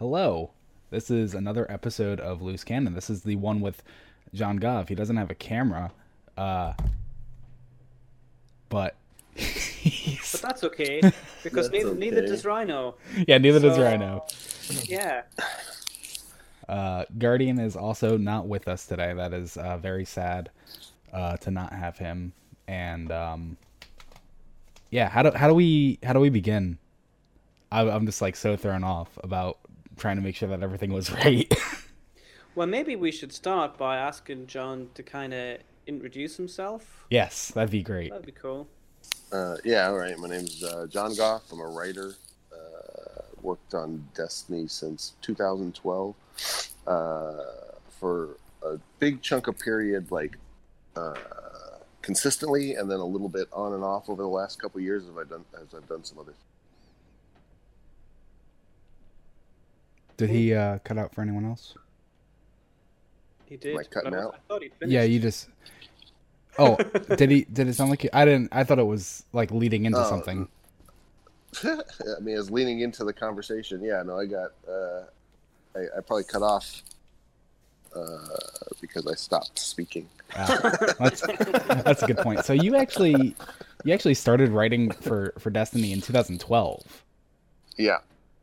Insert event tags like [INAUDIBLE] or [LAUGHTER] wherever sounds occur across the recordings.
hello. This is another episode of Loose Cannon. This is the one with John Goff. He doesn't have a camera, uh, but But that's okay [LAUGHS] because That's neither, neither does Rhino. yeah, neither does Rhino. Yeah. Uh, Guardian is also not with us today. That is uh, very sad uh, to not have him. And um, yeah, how do how do we how do we begin? I, I'm just like so thrown off about trying to make sure that everything was [LAUGHS] right. Well, maybe we should start by asking John to kind of introduce himself. yes, that'd be great. That'd be cool. Uh, yeah, all right. My name's uh, John Goff. I'm a writer. Uh, worked on Destiny since 2012. Uh, for a big chunk of period, like uh, consistently, and then a little bit on and off over the last couple of years, as I've done as I've done some others. Did he uh, cut out for anyone else? He did. Am I cutting out? I thought he'd finished. Yeah, you just. Oh, did he? Did it sound like? He, I didn't. I thought it was like leading into Oh, something. [LAUGHS] I mean, as leaning into the conversation, yeah, no, I got, uh, I, I probably cut off uh, because I stopped speaking. Wow. That's that's a good point. So you actually, you actually started writing for for Destiny in 2012. Yeah,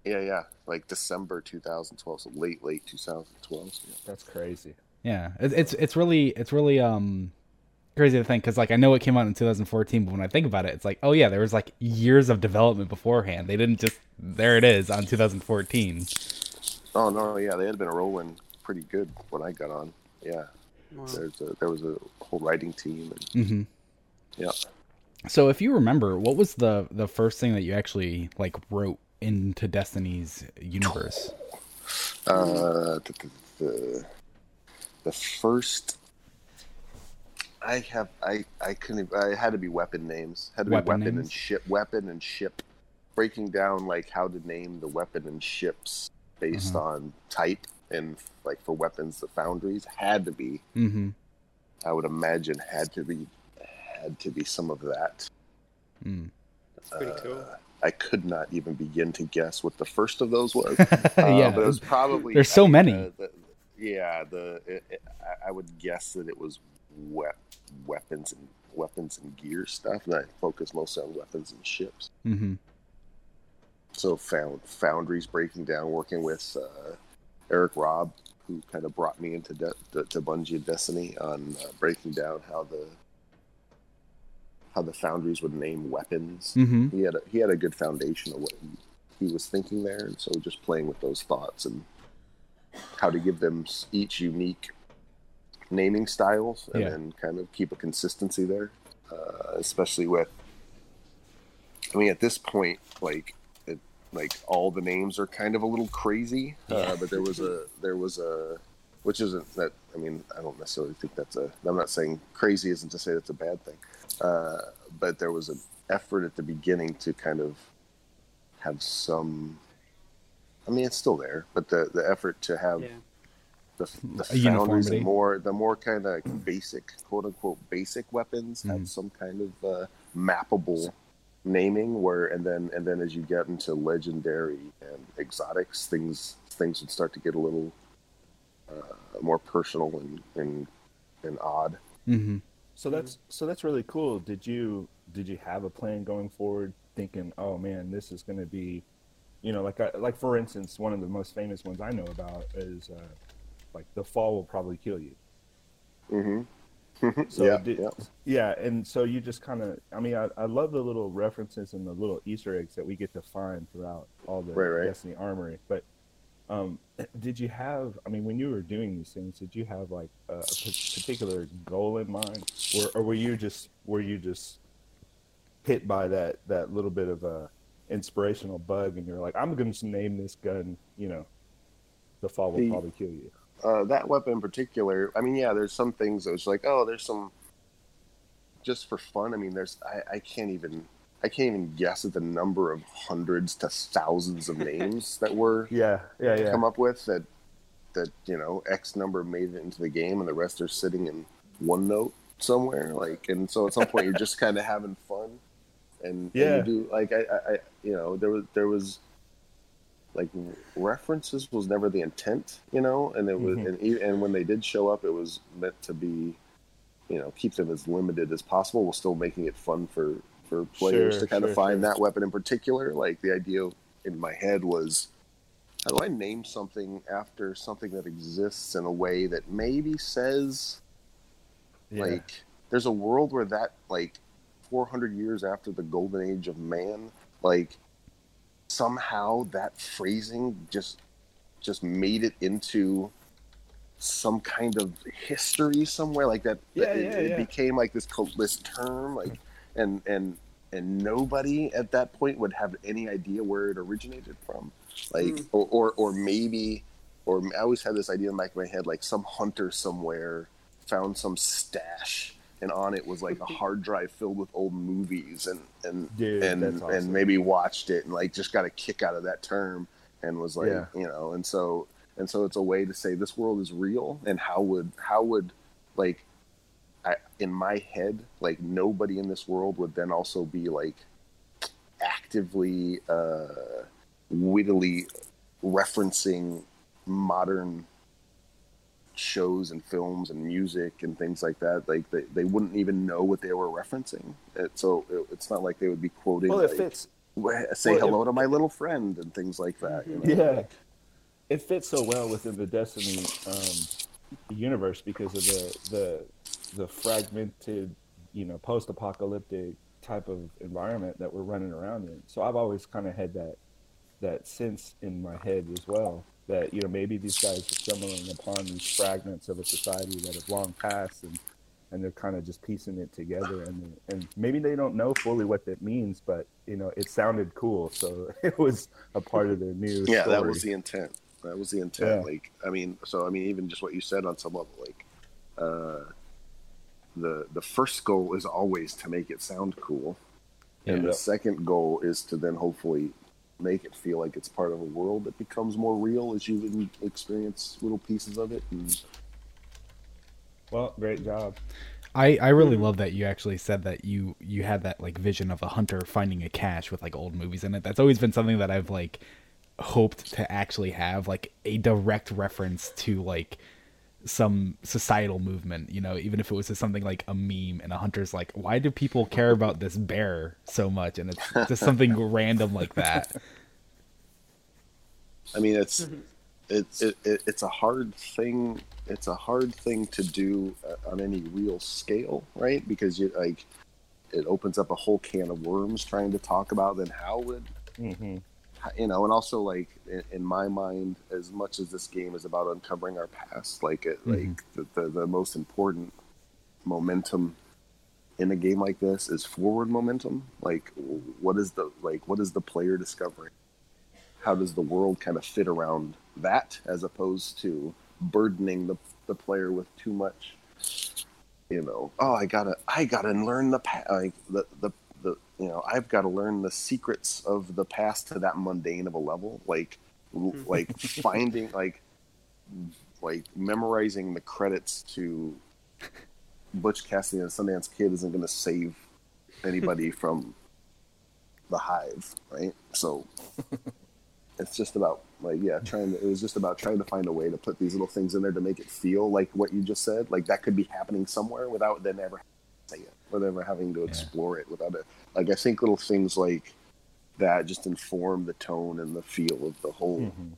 yeah, yeah, like December 2012, so late, late 2012. Yeah. That's crazy. Yeah, it, it's it's really it's really um crazy to think because like I know it came out in 2014, but when I think about it, it's like oh yeah, there was like years of development beforehand. They didn't just there it is on 2014. Oh no, yeah, they had been rolling pretty good when I got on. Yeah, Wow. there's a, there was a whole writing team, and hmm yeah. So if you remember, what was the the first thing that you actually like wrote into Destiny's universe? Uh, the, the, the the first. I have I I couldn't I had to be weapon names had to Weapon be weapon names? and ship weapon and ship breaking down like how to name the weapon and ships based Mhm. on type and like for weapons the foundries had to be Mm-hmm. I would imagine had to be had to be some of that. Mm. That's pretty Uh, cool. I could not even begin to guess what the first of those was. [LAUGHS] Uh, yeah, but it was probably There's so I mean, many. uh, the, yeah, the it, it, I- I would guess that it was we- weapons and weapons and gear stuff, and I focus mostly on weapons and ships. Mm-hmm. So found foundries breaking down, working with uh, Eric Raab, who kind of brought me into de- to, to Bungie and Destiny on uh, breaking down how the how the foundries would name weapons. hmm He had a, he had a good foundation of what he, he was thinking there, and so just playing with those thoughts and how to give them each unique naming styles, and Yeah. then kind of keep a consistency there, uh, especially with. I mean, at this point, like, it, like all the names are kind of a little crazy, uh, but there was a there was a, which isn't that. I mean, I don't necessarily think that's a. I'm not saying crazy isn't to say that's a bad thing, uh, but there was an effort at the beginning to kind of have some. I mean, it's still there, but the the effort to have Yeah. the, the A foundries uniformity. and more the more kind of basic quote unquote basic weapons Mhm. have some kind of uh, mappable naming where and then and then as you get into legendary and exotics things things would start to get a little uh, more personal and and, and odd hmm So that's so that's really cool. Did you did you have a plan going forward, thinking, oh man, this is going to be, you know, like I, like for instance, one of the most famous ones I know about is uh, like the fall will probably kill you. Mm-hmm. [LAUGHS] So yeah, did- yeah. yeah, and so you just kind of, I mean, I, I love the little references and the little Easter eggs that we get to find throughout all the Right, right. Destiny Armory. But um, did you have, I mean, when you were doing these things, did you have like a particular goal in mind, or, or were you just were you just hit by that that little bit of a inspirational bug, and you're like, I'm going to name this gun, you know, the fall will The- probably kill you. uh, that weapon in particular, I mean, yeah, there's some things that was like, oh, there's some just for fun. I mean, there's I, I can't even I can't even guess at the number of hundreds to thousands of names that [LAUGHS] were Yeah, yeah, yeah. come up with that that you know X number made it into the game and the rest are sitting in OneNote somewhere. Like, and so at some point you're just kind of having fun, and, and Yeah. you do like I, I, I you know there was there was like references was never the intent, you know, and it was Mhm. and and when they did show up, it was meant to be, you know, keep them as limited as possible, while still making it fun for for players Sure, to kind sure, of find sure. that weapon in particular. Like the idea in my head was, how do I name something after something that exists in a way that maybe says Yeah. like there's a world where that like 400 years after the golden age of man like somehow that phrasing just just made it into some kind of history somewhere like that Yeah, it, yeah, it yeah. became like this this term like and and and nobody at that point would have any idea where it originated from like Mm. or, or or maybe or i always had this idea in the back of my head like some hunter somewhere found some stash and on it was like a [LAUGHS] hard drive filled with old movies and and Dude, and awesome. and maybe watched it and like just got a kick out of that term and was like Yeah. you know and so and so it's a way to say this world is real and how would how would like I, in my head like nobody in this world would then also be like actively uh wittily referencing modern shows and films and music and things like that like they, they wouldn't even know what they were referencing it, so it, it's not like they would be quoting well, it like, fits. Say well, it- hello to my little friend and things like that you know? Yeah, it fits so well within the Destiny um, universe because of the the the fragmented, you know, post-apocalyptic type of environment that we're running around in. So I've always kind of had that that sense in my head as well that you know maybe these guys are stumbling upon these fragments of a society that have long passed and and they're kind of just piecing it together. And and maybe they don't know fully what that means but you know it sounded cool. So [LAUGHS] it was a part of their new [LAUGHS] yeah that was the intent. That was the intent. Yeah. like i mean so i mean even just what you said on some level like uh the the first goal is always to make it sound cool. And the second goal is to then hopefully make it feel like it's part of a world that becomes more real as you experience little pieces of it. And well great job. I, I really love that you actually said that you you had that like vision of a hunter finding a cache with like old movies in it. That's always been something that I've like hoped to actually have like a direct reference to like some societal movement, you know, even if it was just something like a meme and a hunter's like, why do people care about this bear so much? And it's just something [LAUGHS] random like that. I mean, it's it, it, it it's a hard thing. It's a hard thing to do uh, on any real scale, right? Because you like it opens up a whole can of worms trying to talk about then how would hmm you know, and also like in, in my mind, as much as this game is about uncovering our past, like it, Mhm. like the, the the most important momentum in a game like this is forward momentum. Like, what is the like what is the player discovering? How does the world kind of fit around that, as opposed to burdening the the player with too much? You know, oh, I gotta I gotta learn the pa- like the the the you know I've got to learn the secrets of the past to that mundane of a level, like mm-hmm. like [LAUGHS] finding like like memorizing the credits to Butch Cassidy and Sundance Kid isn't going to save anybody [LAUGHS] from the hive, right? So it's just about like yeah, trying to. It was just about trying to find a way to put these little things in there to make it feel like what you just said, like that could be happening somewhere without them ever say it, without ever having to explore it, without it. Like I think little things like that just inform the tone and the feel of the whole Mhm.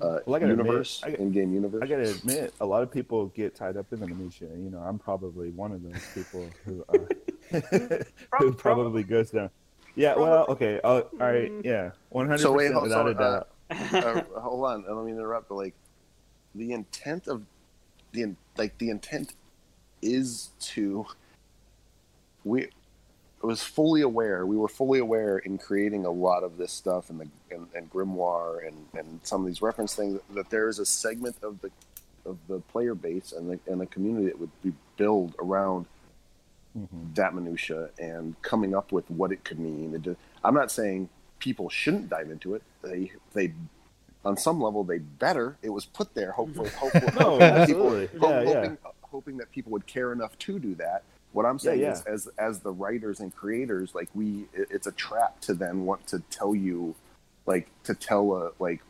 uh, Well, I admit, universe, in-game universe. I gotta admit, a lot of people get tied up in the minutia. You know, I'm probably one of those people who uh, [LAUGHS] [LAUGHS] who probably goes down. Yeah, well, okay, uh, all right, yeah, one hundred So wait, percent hold- without so, a doubt. uh, [LAUGHS] hold on, Let don't mean to interrupt, but like the intent of the like the intent is to we was fully aware we were fully aware in creating a lot of this stuff and the and, and grimoire and and some of these reference things that there is a segment of the of the player base and the and the community that would be built around Mhm. that minutia and coming up with what it could mean. It I'm not saying people shouldn't dive into it. They they on some level they better. It was put there hopefully [LAUGHS] hopefully No, hoping that people- absolutely. ho- Yeah, yeah. hoping, hoping that people would care enough to do that. What I'm saying yeah. is as as the writers and creators like we it- it's a trap to then want to tell you like to tell a like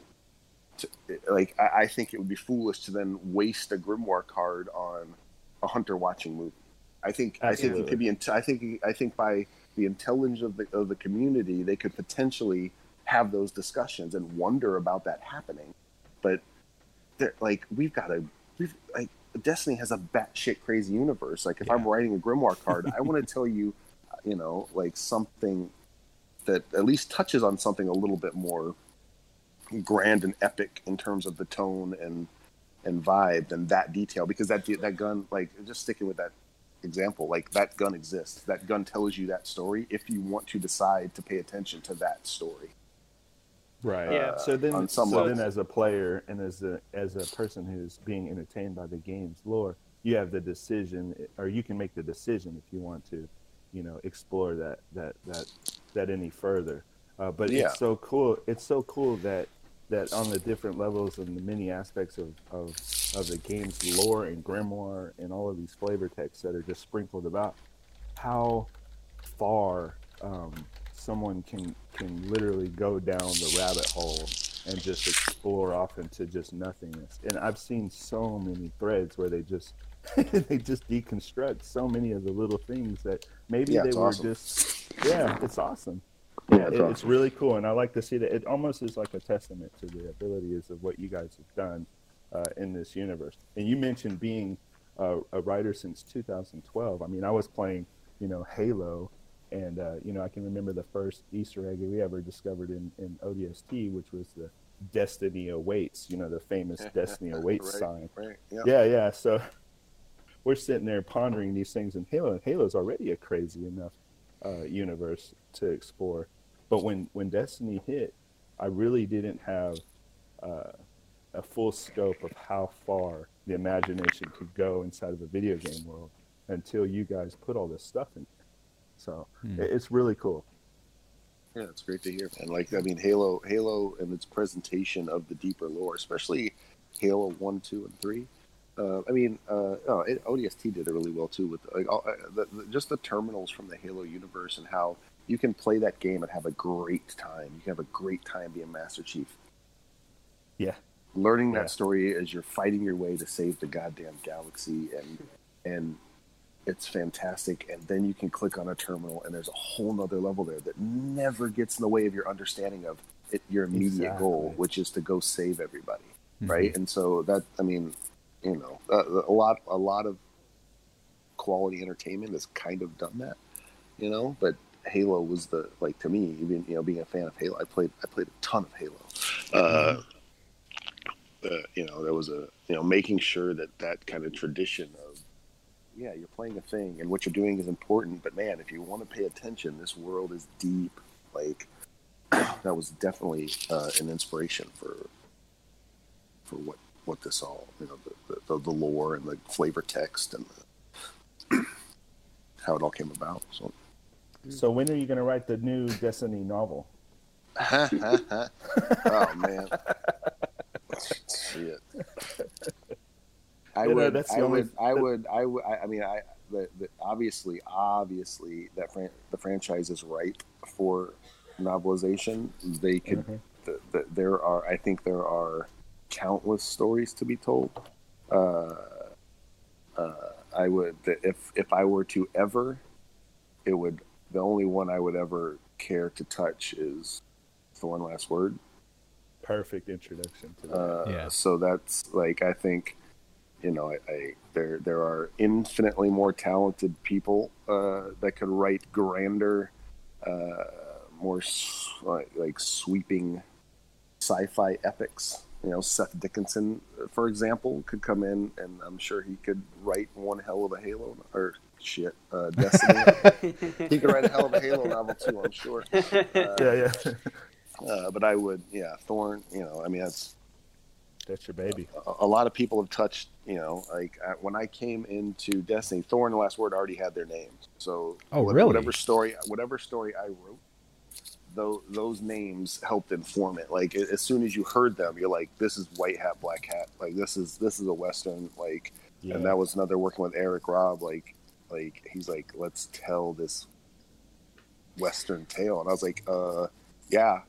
to, like I, I think it would be foolish to then waste a grimoire card on a hunter watching movie. I think I think it could be. int- I think I think by the intelligence of the of the community, they could potentially have those discussions and wonder about that happening. But they're like we've got a we've like Destiny has a batshit crazy universe. Like if I'm writing a grimoire card, I want to [LAUGHS] tell you, uh, you know, like something that at least touches on something a little bit more grand and epic in terms of the tone and and vibe than that detail. Because that that gun like just sticking with that example like that gun exists. That gun tells you that story if you want to decide to pay attention to that story Right. Yeah. So then, on some so level. then, as a player and as a as a person who's being entertained by the game's lore, you have the decision, or you can make the decision if you want to, you know, explore that that that that any further. Uh, but Yeah. it's so cool. It's so cool that that on the different levels and the many aspects of, of of the game's lore and grimoire and all of these flavor texts that are just sprinkled about, how far um, someone can can literally go down the rabbit hole and just explore off into just nothingness. And I've seen so many threads where they just [LAUGHS] they just deconstruct so many of the little things that maybe Yeah, they were awesome. just yeah, it's awesome. yeah It- it's really cool, and I like to see that. It almost is like a testament to the abilities of what you guys have done uh, in this universe. And you mentioned being uh, a writer since 2012. I mean, I was playing, you know, Halo, and uh, you know, I can remember the first Easter egg we ever discovered in, in ODST, which was the "Destiny Awaits." You know, the famous [LAUGHS] "Destiny Awaits" right, sign. right yeah. Yeah, yeah. So [LAUGHS] we're sitting there pondering these things in Halo. and Halo's already a crazy enough uh, universe to explore. But when, when Destiny hit, I really didn't have uh, a full scope of how far the imagination could go inside of a video game world until you guys put all this stuff in. There. So it- it's really cool. Yeah, it's great to hear, man. Like, I mean, Halo, Halo, and its presentation of the deeper lore, especially Halo One, Two, and Three. Uh, I mean, uh, oh, it, ODST did it really well too with like all, uh, the, the, just the terminals from the Halo universe and how you can play that game and have a great time. You can have a great time being Master Chief, Yeah. learning Yeah. that story as you're fighting your way to save the goddamn galaxy, and and it's fantastic. And then you can click on a terminal, and there's a whole nother level there that never gets in the way of your understanding of it, your immediate goal, which is to go save everybody, Mhm. right? And so that, I mean, you know, uh, a lot, a lot of quality entertainment has kind of done that, you know. But Halo was the like to me, even you know, being a fan of Halo, I played, I played a ton of Halo. Uh, uh, you know, there was a you know making sure that that kind of tradition of yeah, you're playing a thing and what you're doing is important, but man, if you want to pay attention, this world is deep. Like [CLEARS THROAT] that was definitely uh, an inspiration for for what what this all you know the, the, the lore and the flavor text and the, [CLEARS THROAT] how it all came about. So So when are you going to write the new Destiny novel? [LAUGHS] oh man, [LAUGHS] shit. I You know, would, that's the I only- would, I would, I would, I, I mean, I, the, the, obviously, obviously, that fran- the franchise is ripe for novelization. They could, Mhm. the, the, there are, I think there are countless stories to be told. Uh, uh, I would, if, if I were to ever, it would, the only one I would ever care to touch is Thorn Last Word. Perfect introduction to that. Uh, Yeah. So that's like I think, you know, I, I there there are infinitely more talented people uh, that could write grander, uh, more like, like sweeping sci-fi epics. You know, Seth Dickinson, for example, could come in, and I'm sure he could write one hell of a Halo or shit uh, [LAUGHS] Destiny. he could write a hell of a Halo novel too, I'm sure. [LAUGHS] Uh, yeah, yeah. uh, but I would, yeah, Thorn. You know, I mean, that's That's your baby. a- a lot of people have touched, you know, like uh, when I came into Destiny, Thorn and the Last Word already had their names. So, Oh, what- really? Whatever story, whatever story I wrote, those those names helped inform it. Like as soon as you heard them, you're like, this is White Hat, Black Hat. Like this is this is a Western. Like, Yeah. and that was another working with Eric Raab. Like, like he's like, let's tell this Western tale, and I was like, uh, yeah.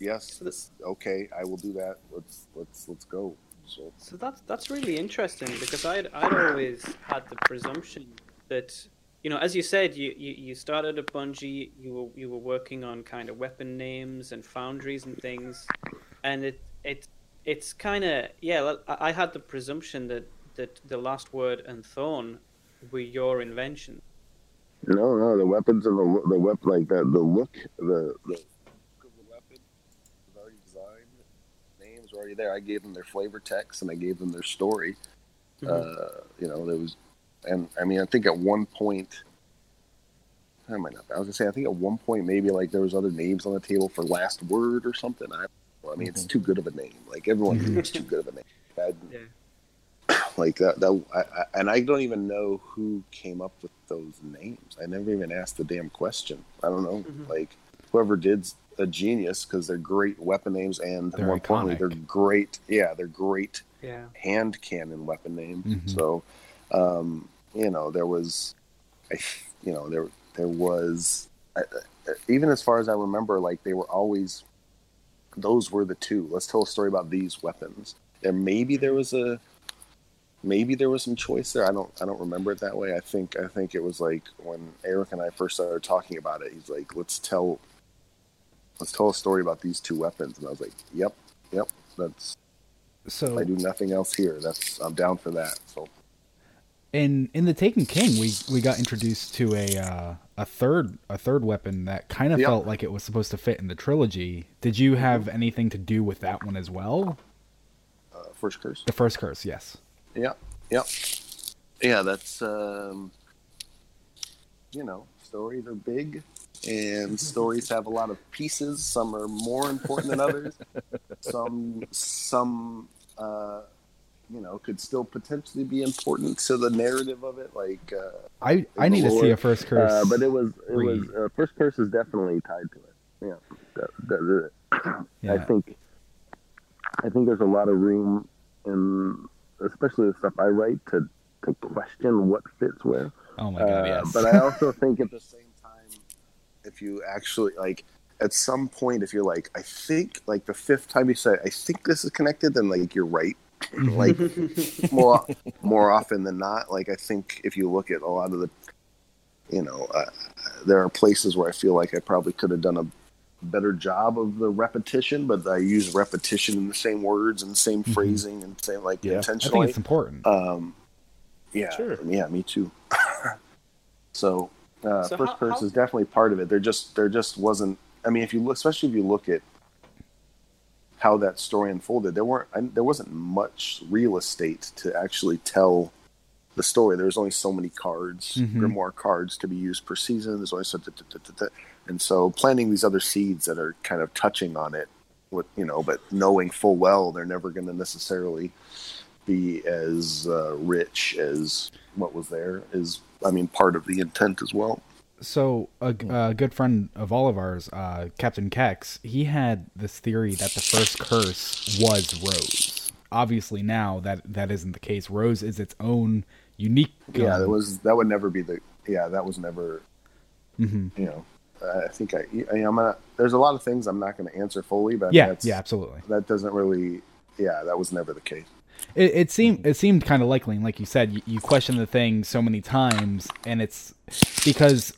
Yes, this, okay, I will do that. Let's let's let's go. So So that's that's really interesting because I'd I'd always had the presumption that you know, as you said, you, you, you started at Bungie, you were you were working on kind of weapon names and foundries and things, and it it it's kind of yeah. I, I had the presumption that that the last word and Thorn were your invention. no, no, the weapons and the the weapon like that, the look, the the look of the weapon was already designed. Names were already there. I gave them their flavor text and I gave them their story. Uh, you know, there was, and I mean, I think at one point, I might not. I was gonna say, I think at one point maybe like there was other names on the table for last word or something. I, I mean, it's too good of a name. Like everyone thinks it's too good of a name. I, Yeah. [COUGHS] like that. That I, I, and I don't even know who came up with those names. I never even asked the damn question. I don't know. Mhm. Like whoever did's a genius because they're great weapon names and They're more importantly, they're great. Yeah, they're great Yeah. hand cannon weapon names. Mhm. So, um, you know, there was, I, you know, there there was, even as far as I remember, like they were always, those were the two. Let's tell a story about these weapons. There maybe there was a, maybe there was some choice there. I don't I don't remember it that way. I think I think it was like when Eric and I first started talking about it. He's like, let's tell, let's tell a story about these two weapons, and I was like, yep, yep, that's So I do nothing else here. That's I'm down for that. So in in the Taken King, we we got introduced to a uh, a third a third weapon that kind of Yeah. felt like it was supposed to fit in the trilogy. Did you have anything to do with that one as well? uh, first curse. The first curse, yes. Yeah, Yep. yeah. That's um, you know, stories are big, and stories have a lot of pieces. Some are more important than others. [LAUGHS] some some uh, you know could still potentially be important to the narrative of it. Like uh, I I need to see a first curse. Uh, but it was it Read. was uh, first curse is definitely tied to it. Yeah, that, that, that, [CLEARS THROAT] yeah. I think I think there's a lot of room in especially the stuff I write to to question what fits where. oh my god, Uh, yes. But I also think at [LAUGHS] the same time, if you actually like at some point, if you're like, I think like the fifth time you say, I think this is connected, then like you're right. Mhm. like [LAUGHS] more more often than not, like I think if you look at a lot of the, you know, uh, there are places where I feel like I probably could have done a better job of the repetition, but I use repetition in the same words and same Mhm. phrasing and same like Yeah. I think I think it's important. Um, yeah, Sure. yeah, me too. [LAUGHS] so, uh, So first how- curse how- is definitely part of it. There just there just wasn't. I mean, if you look, especially if you look at how that story unfolded, there weren't I, there wasn't much real estate to actually tell the story. There was only so many cards, Mhm. grimoire cards to be used per season. There's only so, da- da- da- da- da. and so planting these other seeds that are kind of touching on it, with you know, but knowing full well they're never going to necessarily be as uh, rich as what was there is I mean part of the intent as well. So a, a good friend of all of ours, uh, Captain Kex, he had this theory that the first curse was Rose. Obviously, now that that isn't the case. Rose is its own unique. Gun. Yeah, that was that would never be the yeah that was never hmm you know I think I, I I'm gonna there's a lot of things I'm not going to answer fully but Yeah, that's, yeah, absolutely. that doesn't really yeah that was never the case. It, it seemed it seemed kind of likely, and like you said, you, you question the thing so many times, and it's because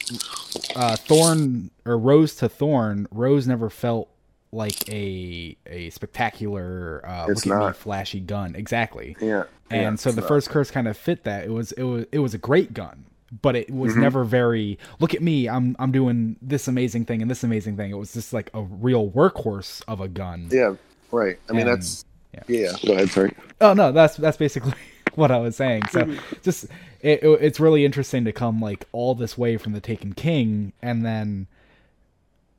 uh, Thorn or Rose to Thorn, Rose never felt like a a spectacular, uh, look at me, flashy gun. Exactly. Yeah, and yeah, so the so- first curse kind of fit that. It was it was it was a great gun, but it was Mhm. never very. Look at me, I'm I'm doing this amazing thing and this amazing thing. It was just like a real workhorse of a gun. yeah right. I mean And- that's yeah. yeah. Go ahead, sorry. Oh no, that's that's basically [LAUGHS] what I was saying. So mm-hmm. just it, it- it's really interesting to come like all this way from the Taken King, and then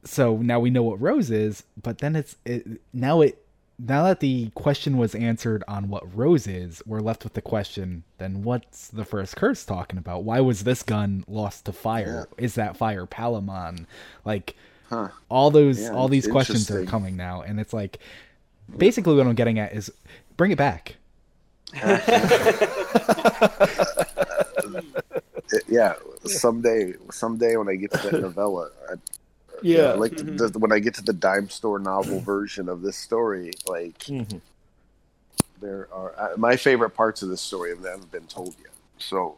so now we know what Rose is, but then it's it, now it now that the question was answered on what Rose is, we're left with the question: then what's the first curse talking about? Why was this gun lost to fire? Is that fire Palamon? Like Huh. all those Yeah, all these questions are coming now, and it's like basically what I'm getting at is bring it back. [LAUGHS] Yeah, someday, someday when I get to that novella, I, Yeah. like Mhm. the, when I get to the dime store novel [CLEARS THROAT] version of this story, like Mhm. there are uh, my favorite parts of this story have never been told yet. So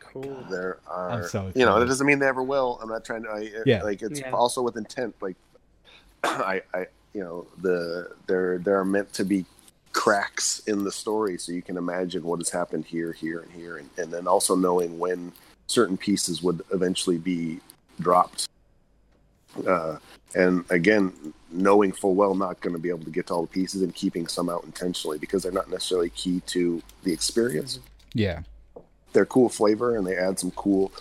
Cool. there are, so you know, that doesn't mean they ever will. I'm not trying to, I, Yeah. like it's Yeah. also with intent. Like [CLEARS THROAT] I, I, you know, the there there are meant to be cracks in the story, so you can imagine what has happened here, here, and here, and, and then also knowing when certain pieces would eventually be dropped. Uh, and again, knowing full well not going to be able to get to all the pieces and keeping some out intentionally because they're not necessarily key to the experience Yeah. they're cool flavor and they add some cool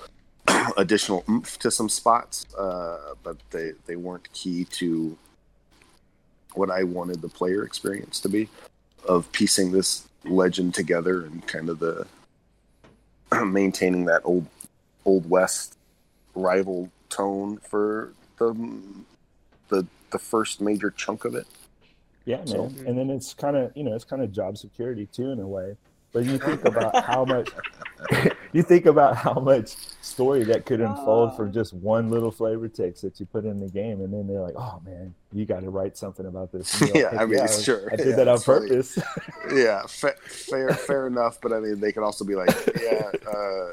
[CLEARS THROAT] additional oomph to some spots, uh, but they they weren't key to what I wanted the player experience to be of piecing this legend together and kind of the [CLEARS THROAT] maintaining that old old west rival tone for the the the first major chunk of it. Yeah, man. So- and then it's kind of you know it's kind of job security too in a way. But you think about how much [LAUGHS] you think about how much story that could unfold from just one little flavor text that you put in the game, and then they're like, "Oh man, you got to write something about this." Like, Yeah, I mean, yeah, sure. I did Yeah, that on purpose. [LAUGHS] yeah, fa- fair, fair enough. But I mean, they could also be like, yeah, uh,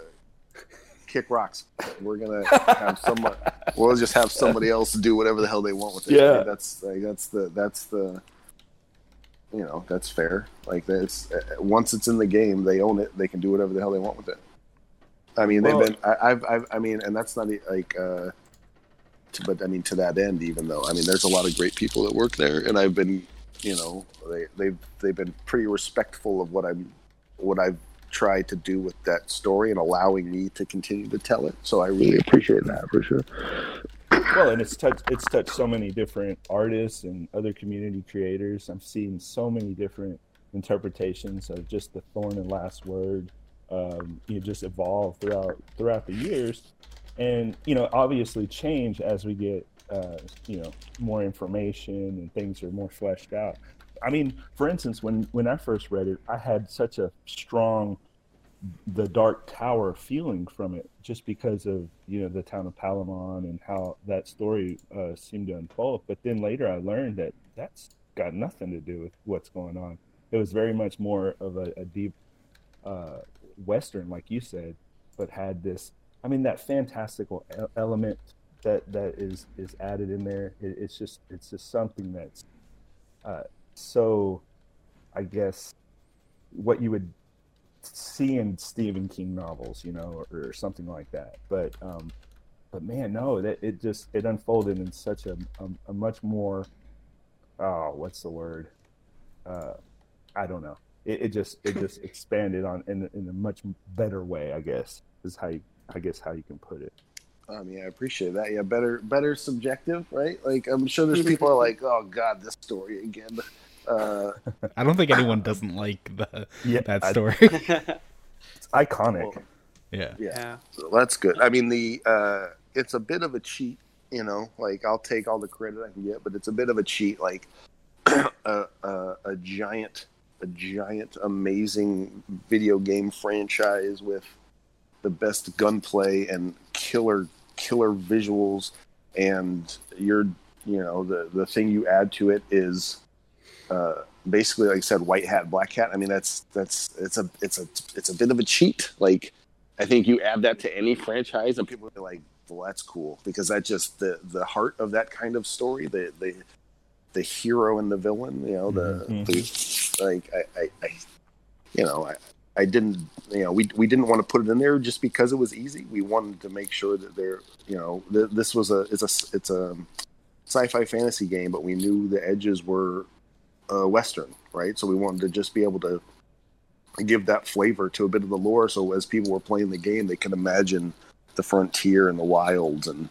kick rocks. We're gonna have someone. We'll just have somebody else do whatever the hell they want with it. Yeah. I mean, that's like that's the that's the. You know, that's fair. Like that's uh, once it's in the game, they own it. They can do whatever the hell they want with it. I mean, they've Well- been. I, I've, I've. I mean, and that's not like. uh to, but I mean, to that end, even though I mean, there's a lot of great people that work there, and I've been, you know, they they've they've been pretty respectful of what I'm, what I've tried to do with that story and allowing me to continue to tell it. So I really appreciate that for sure. Well, and it's touched it's touched so many different artists and other community creators. I'm seeing so many different interpretations of just the Thorn and Last Word. Um, you know, just evolve throughout throughout the years, and you know, obviously change as we get uh, you know more information and things are more fleshed out. I mean, for instance, when when I first read it, I had such a strong the Dark Tower feeling from it, just because of you know the town of Palamon and how that story uh, seemed to unfold. But then later, I learned that that's got nothing to do with what's going on. It was very much more of a, a deep uh, western, like you said, but had this. I mean, that fantastical element that that is is added in there. It, it's just it's just something that's uh, so, I guess, what you would see in Stephen King novels, you know, or, or something like that. But um, but man, no, that it just it unfolded in such a a, a much more oh, what's the word? Uh, I don't know. It, it just it just [LAUGHS] expanded on in in a much better way, I guess. Is how you I guess how you can put it. I mean, I appreciate that. Yeah, better, better subjective, right? Like, I'm sure there's [LAUGHS] people are like, "Oh God, this story again." Uh, [LAUGHS] I don't think anyone doesn't like the Yeah, that I- story. [LAUGHS] [LAUGHS] It's iconic. well, yeah. yeah, yeah. So that's good. I mean, the uh, it's a bit of a cheat, you know. Like I'll take all the credit I can get, but it's a bit of a cheat. Like [CLEARS THROAT] a, a, a giant, a giant, amazing video game franchise with the best gunplay and killer, killer visuals, and you're, you know, the the thing you add to it is. Uh, basically, like I said, white hat, black hat. I mean, that's that's it's a it's a it's a bit of a cheat. Like I think you add that to any franchise, and people are like, "Well, that's cool," because that just the the heart of that kind of story, the the the hero and the villain, you know, the, Mhm. the like I, I, I you know, I. I didn't, you know, we we didn't want to put it in there just because it was easy. We wanted to make sure that there, you know, th- this was a it's a it's a sci-fi fantasy game, but we knew the edges were uh, western, right? So we wanted to just be able to give that flavor to a bit of the lore so as people were playing the game they could imagine the frontier and the wilds and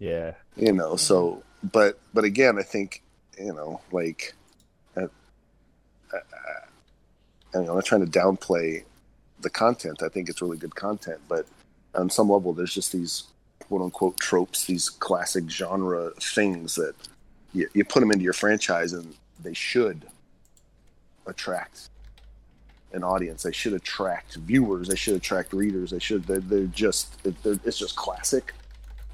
Yeah. you know so but but again i think you know like uh, uh, I, i'm not trying to downplay the content i think it's really good content but on some level there's just these quote unquote tropes these classic genre things that you, you put them into your franchise and they should attract an audience. They should attract viewers. They should attract readers. They should. They're, they're just. They're, it's just classic.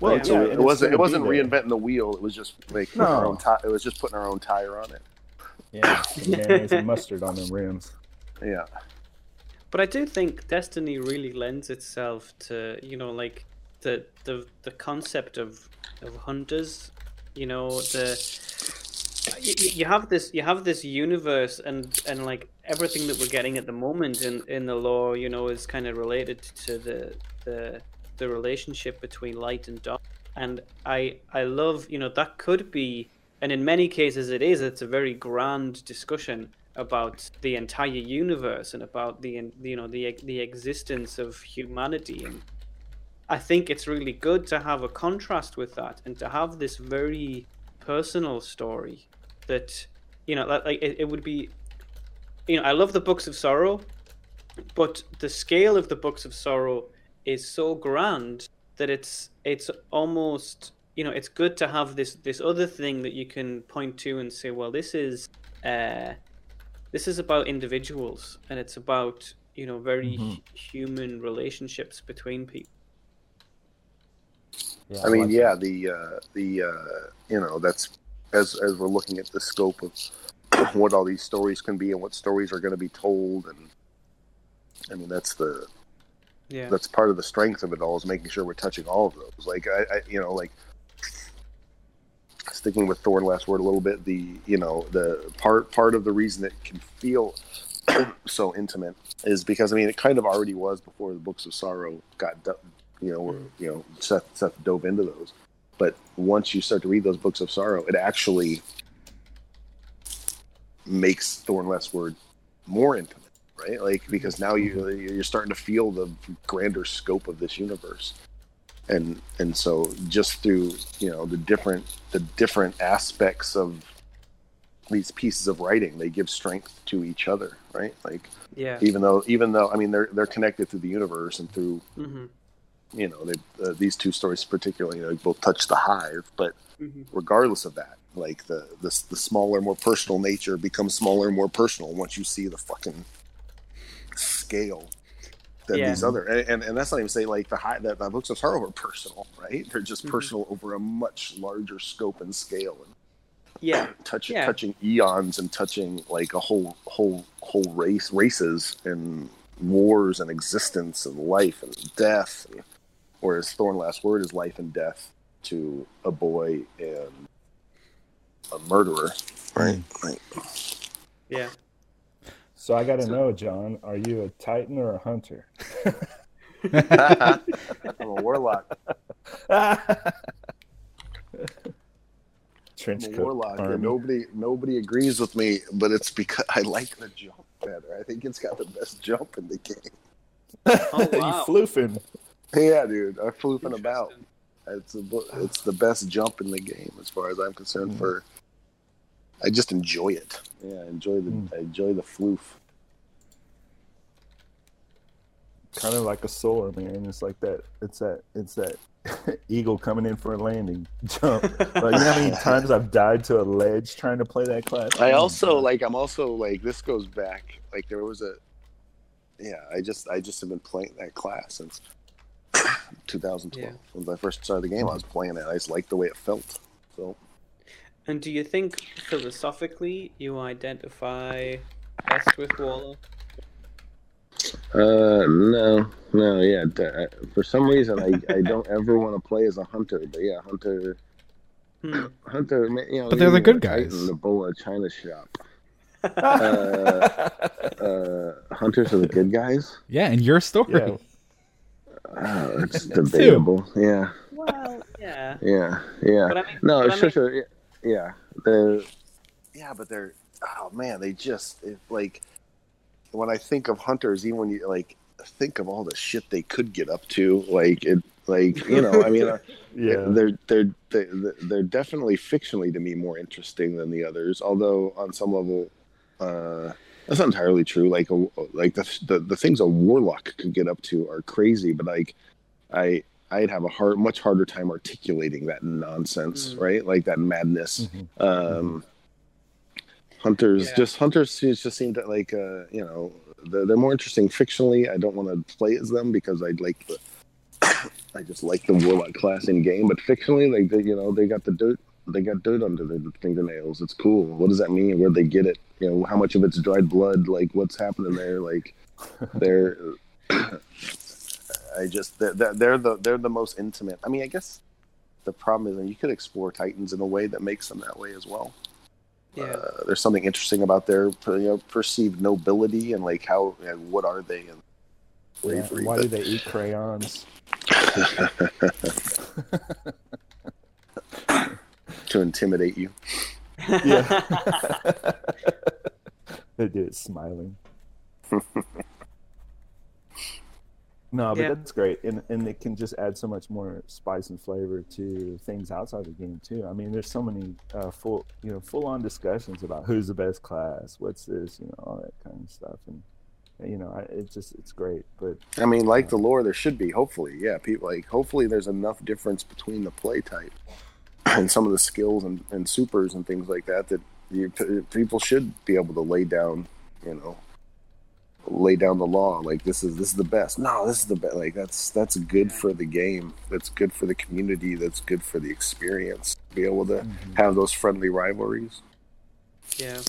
Well, Right? yeah, so and it it's wasn't it wasn't there. reinventing the wheel. It was just like putting our own ti- it was just putting our own tire on it. Yeah, mayonnaise and mustard on the rims. Yeah. But I do think Destiny really lends itself to you know like the the the concept of of hunters. You know the you, have this you have this universe and and like everything that we're getting at the moment in in the lore you know is kind of related to the the the relationship between light and dark. And i i love you know that could be and in many cases it is it's a very grand discussion about the entire universe and about the you know the the existence of humanity. And i think it's really good to have a contrast with that and to have this very personal story that you know like like, it, it would be you know i love the books of sorrow but the scale of the books of sorrow is so grand that it's it's almost you know it's good to have this this other thing that you can point to and say well this is uh this is about individuals and it's about you know very Mhm. human relationships between people Yeah, I mean, yeah, the uh, the uh, you know that's as as we're looking at the scope of [CLEARS THROAT] what all these stories can be and what stories are going to be told, and I mean that's the yeah that's part of the strength of it all is making sure we're touching all of those. Like I, I you know, like sticking with Thorn last word a little bit. The you know the part part of the reason it can feel [CLEARS THROAT] so intimate is because I mean it kind of already was before the Books of Sorrow got do- you know or, mm. you know Seth Seth dove into those. But once you start to read those Books of Sorrow, it actually makes Thorn last word more intimate right? Like because now you you're starting to feel the grander scope of this universe, and and so just through you know the different the different aspects of these pieces of writing, they give strength to each other, right? Like yeah even though even though I mean they're they're connected through the universe and through hmm you know they uh, these two stories particularly you know both touch the hive, but hmm regardless of that like the the, the smaller more personal nature becomes smaller and more personal once you see the fucking scale than Yeah. these other and, and, and that's not even say like the high that the books of sorrow are personal right they're just Mhm. personal over a much larger scope and scale and yeah touching Yeah. touching eons and touching like a whole whole whole race races and wars and existence and life and death and, whereas thorn last word is life and death to a boy and a murderer. Right. Right. Yeah. So I got to know, John, are you a Titan or a hunter? [LAUGHS] i'm a warlock. [LAUGHS] Trench coat warlock and nobody nobody agrees with me but it's because i like the jump better. I think it's got the best jump in the game. Oh, [LAUGHS] wow. you floofing. Yeah dude i'm floofing about It's a, it's the best jump in the game as far as I'm concerned. Mm. For I just enjoy it. Yeah, I enjoy the Mm. I enjoy the floof. Kind of like a soar, man. It's like that. It's that. It's that [LAUGHS] eagle coming in for a landing [LAUGHS] jump. Like you know how many [LAUGHS] times I've died to a ledge trying to play that class. I Oh, also like I'm also like this goes back like there was a yeah I just I just have been playing that class since 2012 Yeah. when I first started the game I was playing it I just liked the way it felt so And do you think philosophically you identify best with Warlock? uh no no yeah for some reason I, I don't ever want to play as a hunter but yeah hunter Hmm. hunter you know But they're the good a Titan, guys. the boa China shop [LAUGHS] uh, uh, hunters are the good guys. Yeah, and your story. Yeah. Oh, it's [LAUGHS] debatable. Yeah, Well, yeah. yeah, yeah. But I mean, No, but it's I mean, such a yeah. They're yeah, but they're oh man, they just it, like when I think of hunters, even when you like think of all the shit they could get up to, like it, like you know, I mean, [LAUGHS] uh, yeah. they're they're they're they're definitely fictionally to me more interesting than the others. Although on some level, uh, that's not entirely true. Like a, like the, the the things a warlock could get up to are crazy, but like I I'd have a hard much harder time articulating that nonsense, Mm. right? Like that madness. Mhm. Um, hunters Yeah. just hunters just seem to like uh, you know they're, they're more interesting fictionally. I don't want to play as them because I'd like the [COUGHS] I just like the warlock class in game, but fictionally, like they, you know, they got the dirt, they got dirt under their fingernails. It's cool. What does that mean? Where'd they get it? You know, how much of it's dried blood? Like, what's happening there? Like, [LAUGHS] they're, [CLEARS THROAT] I just they're, they're the they're the most intimate. I mean, I guess the problem is, and you could explore Titans in a way that makes them that way as well. Yeah. Uh, there's something interesting about their you know, perceived nobility and like how and what are they and Yeah, bravery. why do they eat crayons? [LAUGHS] [LAUGHS] to intimidate you. Yeah. [LAUGHS] they do it smiling. no, but Yeah. that's great, and and it can just add so much more spice and flavor to things outside the game too. I mean, there's so many uh, full you know full on discussions about who's the best class, what's this, you know, all that kind of stuff, and you know, I, it's just it's great. But I mean, like the lore, there should be. Hopefully, yeah. People like hopefully there's enough difference between the play type [CLEARS THROAT] and some of the skills and, and supers and things like that that you, people should be able to lay down. You know, lay down the law. Like this is this is the best. No, this is the best. Like that's that's good for the game. That's good for the community. That's good for the experience. Be able to mm-hmm. have those friendly rivalries. Yeah,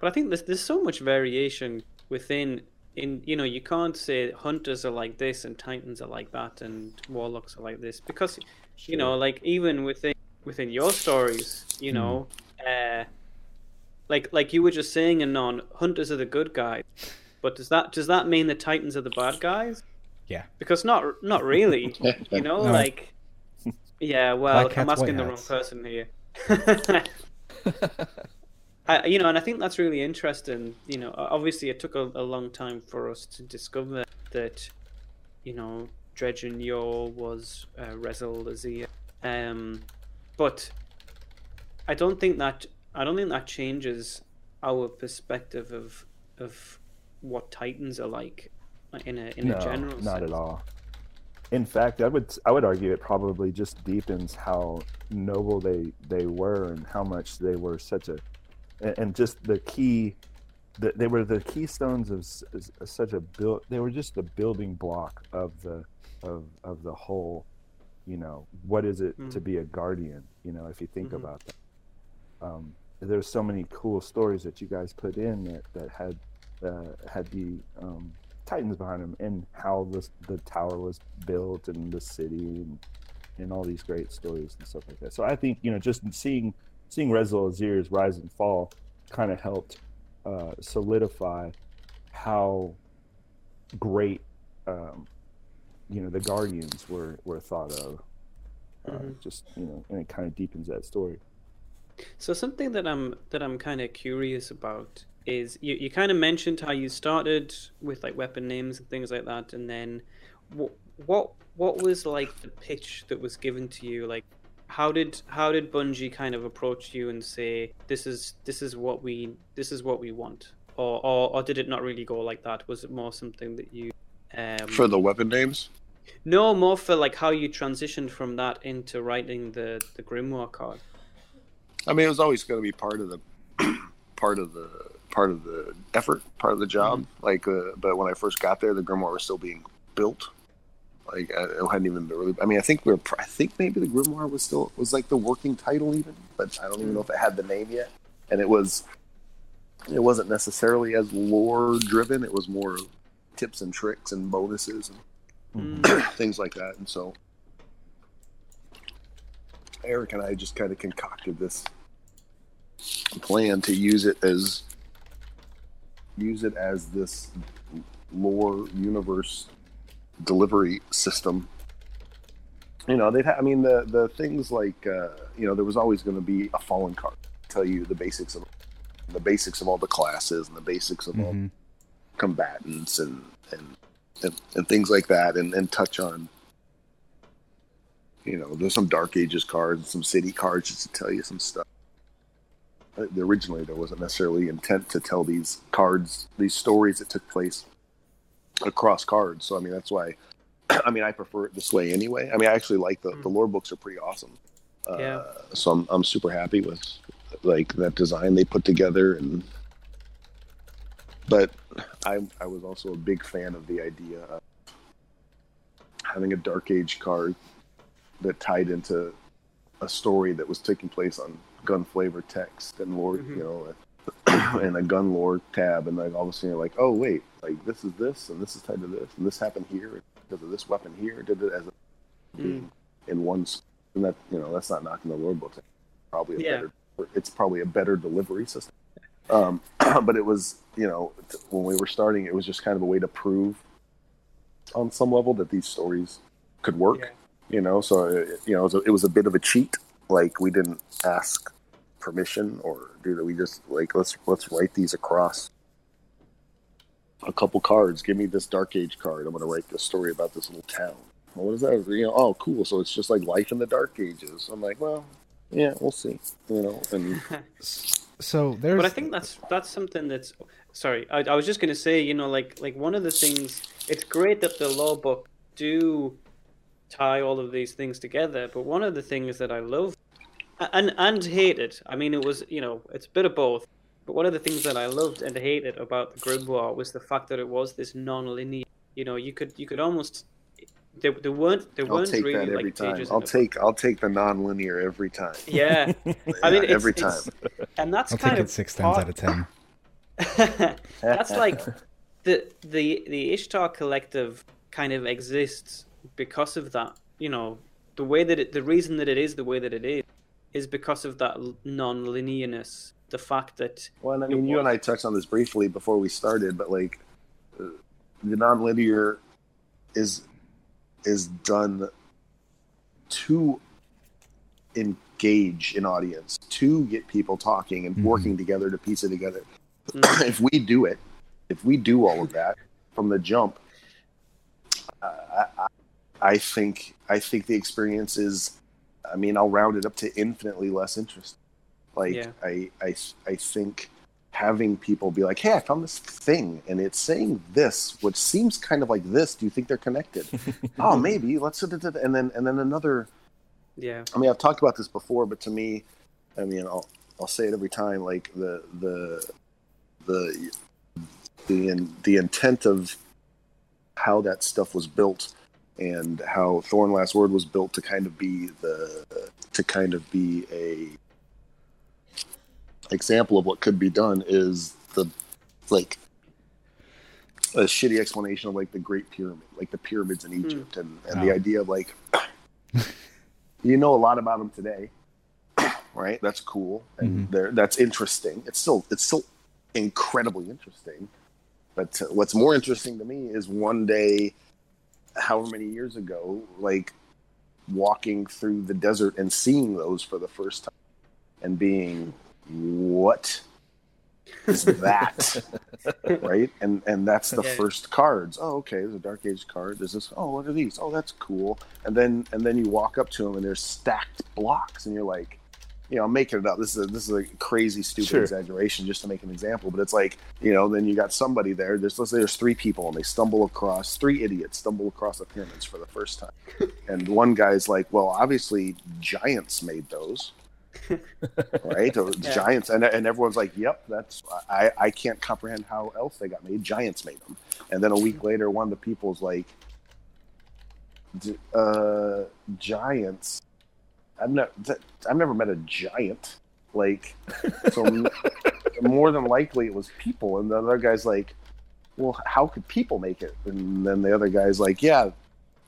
but I think there's there's so much variation within. In you know, you can't say hunters are like this and titans are like that and warlocks are like this because you know, like even within within your stories, you know, uh, like like you were just saying, and on hunters are the good guys. But does that does that mean the titans are the bad guys? Yeah. Because not not really. [LAUGHS] You know, No. like yeah. Well, Black I'm asking white the wrong person here. [LAUGHS] [LAUGHS] I, you know, and I think that's really interesting. You know, obviously it took a, a long time for us to discover that, you know, Dredgen Yor was uh, Rezyl Azzir. Um, but I don't think that I don't think that changes our perspective of of what Titans are like in a in no, a general not sense. at all. In fact, I would I would argue it probably just deepens how noble they they were and how much they were such a and, and just the key the, they were the keystones of such a build they were just the building block of the of of the whole you know what is it to Mhm. be a guardian you know if you think Mhm. about that um, there's so many cool stories that you guys put in that that had uh, had the um, titans behind them and how the the tower was built and the city and, and all these great stories and stuff like that. So I think you know just seeing seeing Rezyl Azzir's rise and fall kind of helped uh, solidify how great um, you know the Guardians were were thought of. Uh, Mhm. Just you know, and it kind of deepens that story. So something that I'm that I'm kind of curious about is you, you kind of mentioned how you started with like weapon names and things like that, and then what what what was like the pitch that was given to you? Like, how did how did Bungie kind of approach you and say this is this is what we this is what we want, or or, or did it not really go like that? Was it more something that you um, For the weapon names, no more for like how you transitioned from that into writing the the Grimoire card? I mean, it was always going to be part of the [CLEARS THROAT] part of the part of the effort, part of the job. Like, uh, but when I first got there, the grimoire was still being built. Like, I, it hadn't even been really. I mean, I think we are I think maybe the grimoire was still was like the working title even, but I don't even know if it had the name yet. And it was, it wasn't necessarily as lore driven. It was more tips and tricks and bonuses and Mm. [CLEARS THROAT] things like that. And so Eric and I just kind of concocted this plan to use it as use it as this lore universe delivery system. You know, they've had, I mean, the the things like uh, you know, there was always going to be a fallen card tell you the basics of the basics of all the classes and the basics of all Mhm. combatants and and, and and things like that and and touch on you know there's some dark ages cards and some city cards just to tell you some stuff. Uh, originally there wasn't necessarily intent to tell these cards these stories that took place across cards. So i mean that's why [CLEARS THROAT] i mean i prefer it this way anyway. I mean i actually like the, the lore books are pretty awesome. Uh, Yeah. so I'm, I'm super happy with like that design they put together and but I I was also a big fan of the idea of having a Dark Age card that tied into a story that was taking place on gun flavor text and lore, Mhm. you know, [COUGHS] and a gun lore tab, and like all of a sudden you're like, oh wait, like this is this, and this is tied to this, and this happened here because of this weapon here, did it as a Mm. in one, and that you know that's not knocking the lore books. Probably a Yeah. better, it's probably a better delivery system. Um, [CLEARS THROAT] but it was, you know, when we were starting, it was just kind of a way to prove on some level that these stories could work. Yeah. You know, so it, you know, it was, a, it was a bit of a cheat. Like we didn't ask permission or do that. We just like let's let's write these across a couple cards. Give me this Dark Age card. I'm going to write this story about this little town. Well, what is that? You know, oh, cool. So it's just like life in the Dark Ages. I'm like, well, yeah, we'll see. You know, and [LAUGHS] So there's. But I think that's that's something that's sorry. I, I was just gonna say, you know, like like one of the things. It's great that the lore book do tie all of these things together. But one of the things that I love and and hated. I mean, it was you know, it's a bit of both. But one of the things that I loved and hated about the Grimoire was the fact that it was this non-linear. You know, you could you could almost there, there weren't there I'll weren't take really that every like time. I'll the book. take I'll take the non-linear every time. Yeah, I [LAUGHS] mean, Yeah, it's, every it's- time. and that's I'll kind take of it six times part- out of ten. [LAUGHS] That's like the the the Ishtar collective kind of exists because of that. You know, the way that it, the reason that it is the way that it is is because of that non-linearness. The fact that Well, and I It mean, you and. I touched on this briefly before we started, but like uh, the non-linear is is done to engage an audience, to get people talking and Mhm. working together to piece it together. Mm. [CLEARS THROAT] if we do it, if we do all of that from the jump, uh, I, I, I think I think the experience is. I mean, I'll round it up to infinitely less interesting. Like Yeah. I, I, I think having people be like, "Hey, I found this thing, and it's saying this, which seems kind of like this. Do you think they're connected? [LAUGHS] oh, maybe. Let's." And then, and then another. yeah, I mean, I've talked about this before, but to me, I mean, I'll I'll say it every time. Like the the the the in, the intent of how that stuff was built and how Thorn Last Word was built to kind of be the to kind of be a example of what could be done is the like a shitty explanation of like the Great Pyramid, like the pyramids in Egypt, and, and the Oh. idea of like [COUGHS] you know a lot about them today, [COUGHS] right? That's cool, and Mhm. there that's interesting. It's still it's still incredibly interesting, but uh, what's more interesting to me is one day, however many years ago, like walking through the desert and seeing those for the first time, and being what is that? [LAUGHS] Right? And and that's the Yeah. first cards. Oh okay there's a dark age card. There's this oh what are these? Oh that's cool. And then and then you walk up to them and there's stacked blocks and you're like you know i'm making it up. This is a, this is a crazy stupid Sure. exaggeration just to make an example but it's like you know then you got somebody there. There's let's say there's three people and they stumble across three idiots stumble across the pyramids for the first time. [LAUGHS] And one guy's like well obviously giants made those right? Or [LAUGHS] Yeah. Giants, and and everyone's like, "Yep, that's I I can't comprehend how else they got made. Giants made them." And then a week later, one of the people's like, D- uh, "Giants." I've never I've never met a giant. Like, so m- [LAUGHS] more than likely it was people. And the other guy's like, "Well, how could people make it?" And then the other guy's like, "Yeah,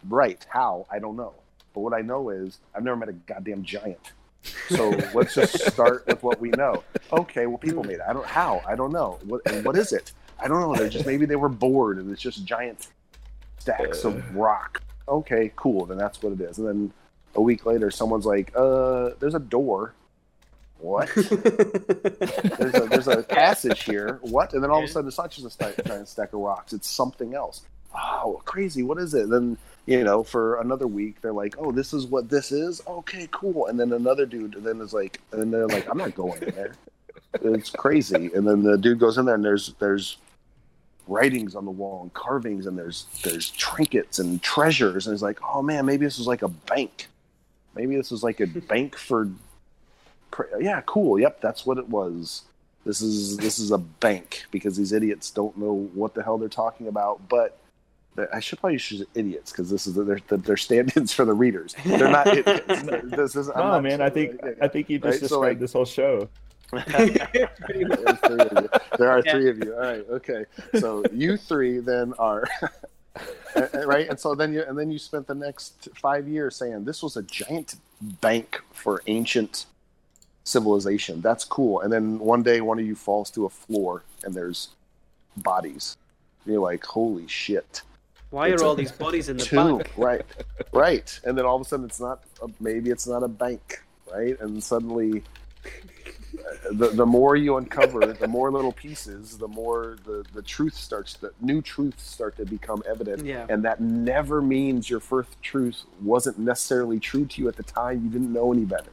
right. How? I don't know." But what I know is I've never met a goddamn giant. So let's just start with what we know. Okay, well, people made it. I don't how. I don't know. What what is it? I don't know. They're just maybe they were bored and it's just giant stacks of rock. Okay, cool. Then that's what it is. And then a week later, someone's like, "Uh, there's a door." What? there's a there's a passage here. What? And then all of a sudden, it's not just a giant stack of rocks. It's something else. Oh, crazy! What is it? Then you know, for another week, they're like, "Oh, this is what this is." Okay, cool. And then another dude, then is like, and they're like, "I'm not going in there." It's crazy. And then the dude goes in there, and there's there's writings on the wall and carvings, and there's there's trinkets and treasures, and it's like, "Oh man, maybe this is like a bank. Maybe this is like a [LAUGHS] bank for." Yeah, cool. Yep, that's what it was. This is this is a bank because these idiots don't know what the hell they're talking about, but I should probably use idiots because this is they're, they're stand-ins for the readers. They're not [LAUGHS] idiots. this is, No, man. I think I think you just Right, so, described like- this whole show. Pretty much. There's three of you. There are Yeah. three of you. All right. Okay. So you three then are [LAUGHS] right, and so then you and then you spent the next five years saying this was a giant bank for ancient civilization. That's cool. And then one day one of you falls to a floor and there's bodies. You're like, holy shit. Why It's are all these bodies in the Two. bank? Right. Right. And then all of a sudden it's not. A, maybe it's not a bank. Right. And suddenly the, the more you uncover, the more little pieces, the more the, the truth starts, the new truths start to become evident. Yeah. And that never means your first truth wasn't necessarily true to you at the time. You didn't know any better.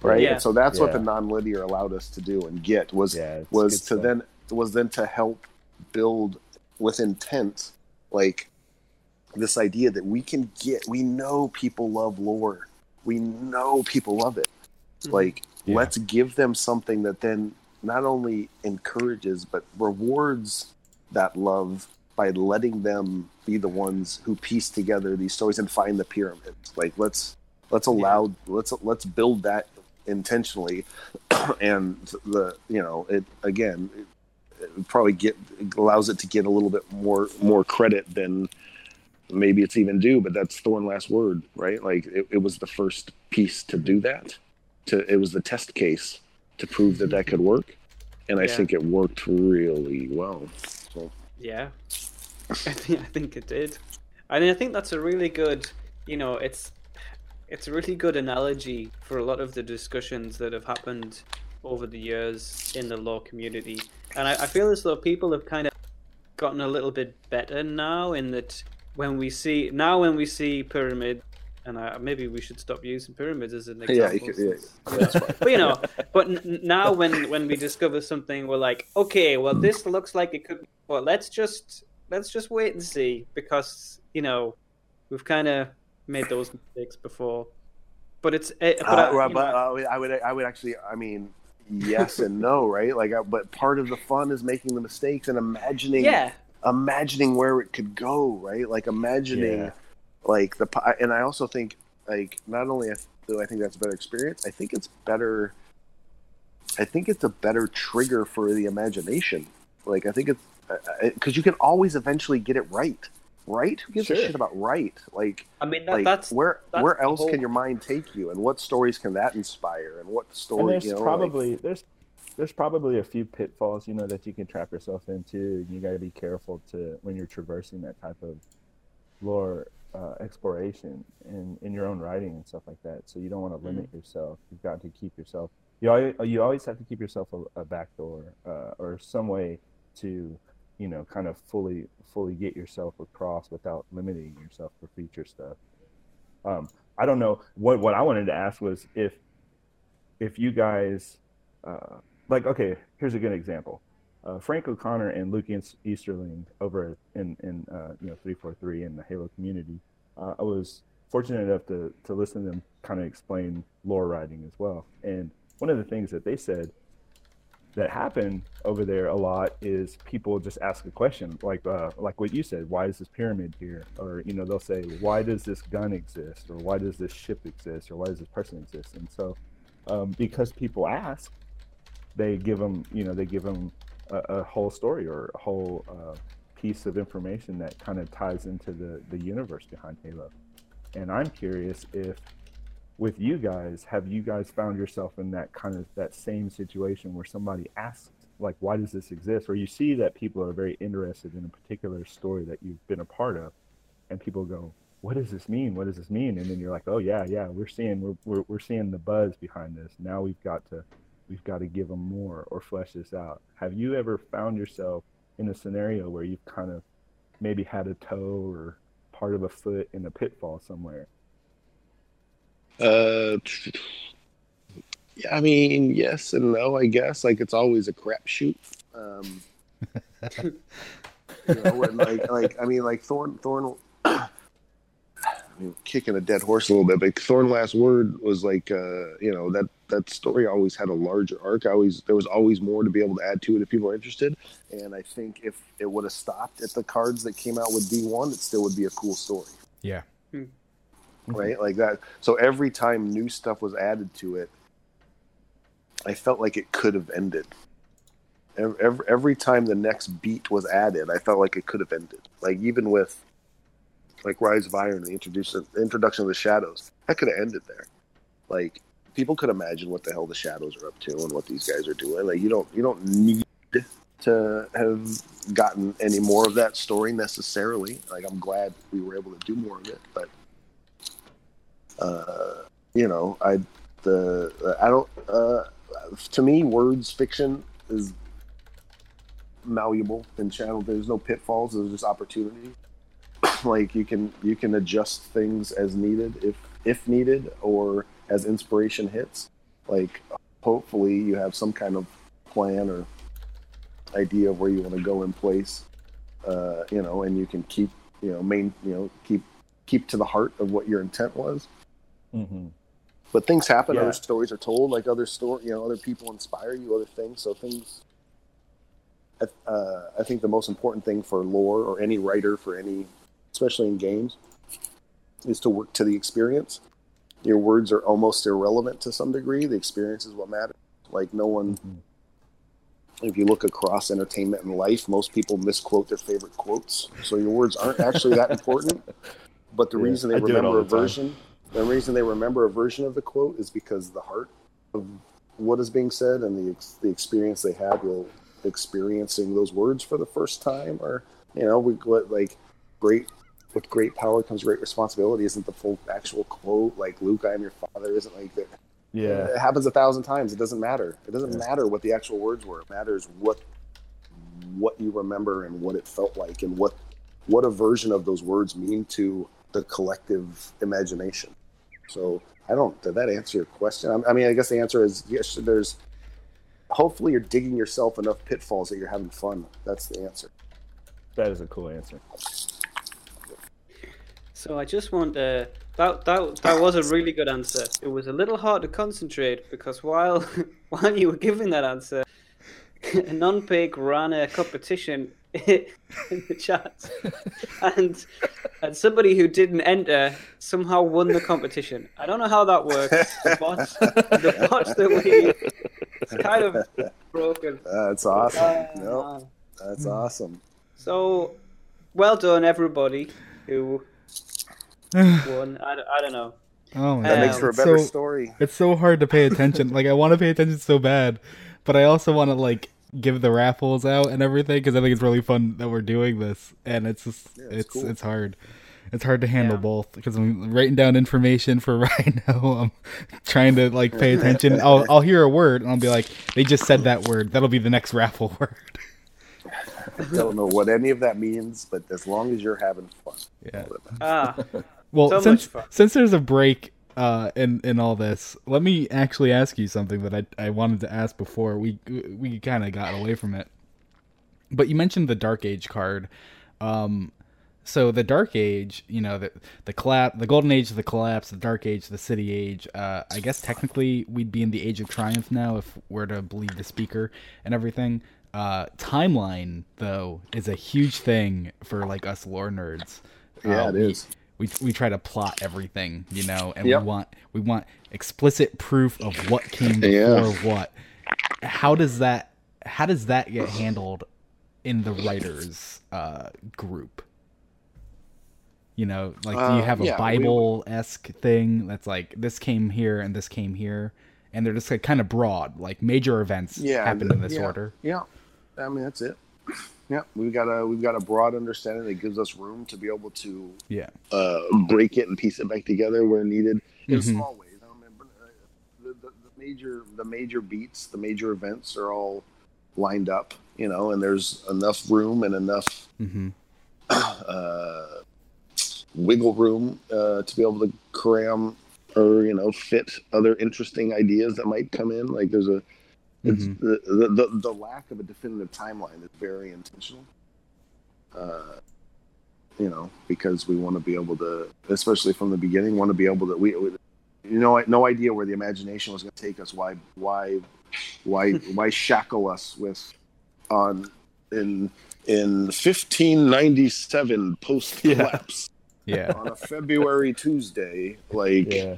Right. Yeah. And so that's what Yeah. the nonlinear allowed us to do and get was Yeah, was to stuff. then was then to help build with intent like this idea that we can get we know people love lore. We know people love it. Mhm. like Yeah. let's give them something that then not only encourages but rewards that love by letting them be the ones who piece together these stories and find the pyramids. Like let's let's allow let's let's build that intentionally. [CLEARS THROAT] And the you know it again it, it probably get allows it to get a little bit more more credit than maybe it's even due but that's thorn last word right like it, it was the first piece to do that to it was the test case to prove that that could work and i Yeah. think it worked really well so Yeah, [LAUGHS] I think I think it did. I mean, I think that's a really good. You know, it's it's a really good analogy for a lot of the discussions that have happened over the years in the lore community, and I, I feel as though people have kind of gotten a little bit better now. In that, when we see now, when we see pyramid, and I, maybe we should stop using pyramids as an example. [LAUGHS] yeah, you could, yeah, yeah, but you know, but n- now when when we discover something, we're like, okay, well, this looks like it could. Be, well, let's just let's just wait and see because you know we've kind of made those mistakes before. But it's eh, but, I, Uh, well, but know, I would, I would, I would actually, I mean, yes and [LAUGHS] no, right? Like, I, but part of the fun is making the mistakes and imagining, yeah, imagining where it could go, right? Like imagining, Yeah. like the, and I also think, like, not only do I think that's a better experience, I think it's better. I think it's a better trigger for the imagination. Like, I think it's uh, uh, because you can always eventually get it right, right? Who gives a shit about right? Like, I mean that, like that's where that's where else whole- can your mind take you and what stories can that inspire and what And story there's you know like- probably there's there's probably a few pitfalls, you know, that you can trap yourself into. And you got to be careful to when you're traversing that type of lore uh, exploration in in your own writing and stuff like that. So you don't want to limit yourself. You've got to keep yourself. You always, you always have to keep yourself a, a back door uh, or some way to, you know, kind of fully fully get yourself across without limiting yourself for future stuff. Um, I don't know what what I wanted to ask was if if you guys uh, like okay here's a good example uh, frank o'connor and luke easterling over in in uh, you know 343 in the halo community uh, i was fortunate enough to to listen to them kind of explain lore writing as well and one of the things that they said that happen over there a lot is people just ask a question like uh, like what you said why is this pyramid here? Or you know they'll say why does this gun exist? Or why does this ship exist? Or why does this person exist? And so um, because people ask they give them you know they give them a, a whole story or a whole uh, piece of information that kind of ties into the the universe behind halo. And i'm curious if with you guys have you guys found yourself in that kind of that same situation where somebody asks like why does this exist? Or you see that people are very interested in a particular story that you've been a part of and people go what does this mean? What does this mean? And then you're like oh yeah yeah we're seeing we're, we're, we're seeing the buzz behind this. Now we've got to we've got to give them more or flesh this out. Have you ever found yourself in a scenario where you've kind of maybe had a toe or part of a foot in a pitfall somewhere uh yeah, i mean yes and no i guess like it's always a crapshoot um [LAUGHS] you know when, like like i mean like thorn thorn [CLEARS THROAT] I mean, kicking a dead horse a little bit, but Thorn Last Word was like, uh, you know, that that story always had a larger arc. I always there was always more to be able to add to it if people are interested. And I think if it would have stopped at the cards that came out with D one, it still would be a cool story, Yeah. Mm-hmm. right? Like that. So every time new stuff was added to it, I felt like it could have ended. Ev- Every, every time the next beat was added, I felt like it could have ended. Like even with like Rise of Iron, the introduction introduction of the shadows, that could have ended there. Like people could imagine what the hell the shadows are up to and what these guys are doing. Like you don't you don't need to have gotten any more of that story necessarily. Like I'm glad we were able to do more of it, but uh, you know, I the I don't uh, to me words fiction is malleable and channel. There's no pitfalls. There's just opportunity. [COUGHS] like you can you can adjust things as needed if if needed or as inspiration hits. Like hopefully you have some kind of plan or idea of where you want to go in place. Uh, you know, and you can keep you know main you know keep keep to the heart of what your intent was. Hmm But things happen. Yeah. Other stories are told. Like other story, you know, other people inspire you. Other things. So things. I- Uh, I think the most important thing for lore or any writer for any, especially in games, is to work to the experience. Your words are almost irrelevant to some degree. The experience is what matters. Like no one. Mhm. If you look across entertainment and life, most people misquote their favorite quotes. So your words aren't actually that [LAUGHS] important. But the Yeah, reason they I remember a the time. version, the reason they remember a version of the quote is because the heart of what is being said and the ex- the experience they had while experiencing those words for the first time, or you know, we what like great with great power comes great responsibility. Isn't the full actual quote like Luke, I am your father? Isn't like that? Yeah. It happens a thousand times. It doesn't matter. It doesn't Yeah. matter what the actual words were. It matters what what you remember and what it felt like and what what a version of those words mean to the collective imagination. So I don't. Did that answer your question? I- I mean, I guess the answer is yes. There's. Hopefully, you're digging yourself enough pitfalls that you're having fun. That's the answer. That is a cool answer. So I just want uh, that that that was a really good answer. It was a little hard to concentrate because while [LAUGHS] while you were giving that answer, [LAUGHS] a non-pig ran a competition [LAUGHS] in the chat, and and somebody who didn't enter somehow won the competition. I don't know how that works. The bots, the bots that we it's kind of broken. That's awesome. Uh, no, that's awesome. So, well done everybody who won. I, don't- I don't know. Oh That Um, makes for a better so, story. It's so hard to pay attention. like I want to pay attention so bad, but I also want to like give the raffles out and everything because I think it's really fun that we're doing this, and it's just Yeah, it's it's cool. it's hard. It's hard to handle Yeah. both because I'm writing down information for [LAUGHS] Rhino. I'm trying to like pay [LAUGHS] attention. I'll I'll hear a word and I'll be like, they just said that word. That'll be the next raffle [LAUGHS] word. I don't know what any of that means, but as long as you're having fun. Yeah. Ah, Well, So since since there's a break uh, in in all this, let me actually ask you something that I I wanted to ask before we we kind of got away from it. But you mentioned the Dark Age card. Um, so the Dark Age, you know, the the collapse, the Golden Age, the collapse, the Dark Age, the City Age. Uh, I guess technically we'd be in the Age of Triumph now if we're to believe the speaker and everything. Uh, timeline though is a huge thing for like us lore nerds. Yeah, Uh, it is. We we try to plot everything, you know, and Yep. we want we want explicit proof of what came before Yeah. what. How does that how does that get handled in the writers uh group? You know, like do you Uh, have a yeah, we- Bible esque thing that's like this came here and this came here, and they're just like kind of broad, like major events Yeah, happen in this yeah. order. Yeah, I mean that's it. Yeah, we've got a we've got a broad understanding that gives us room to be able to Yeah, uh, break it and piece it back together where needed in Mhm. small ways. I remember uh, the, the, the major the major beats, the major events are all lined up, you know, and there's enough room and enough hmm [CLEARS THROAT] uh, wiggle room uh, to be able to cram or you know fit other interesting ideas that might come in. Like there's a it's Mhm. the, the, the lack of a definitive timeline is very intentional. Uh, you know, because we want to be able to, especially from the beginning, want to be able to. We, we you know, no idea where the imagination was going to take us. Why, why, why, [LAUGHS] why shackle us with on in in 1597 post collapse Yeah. on a February Tuesday? Like Yeah.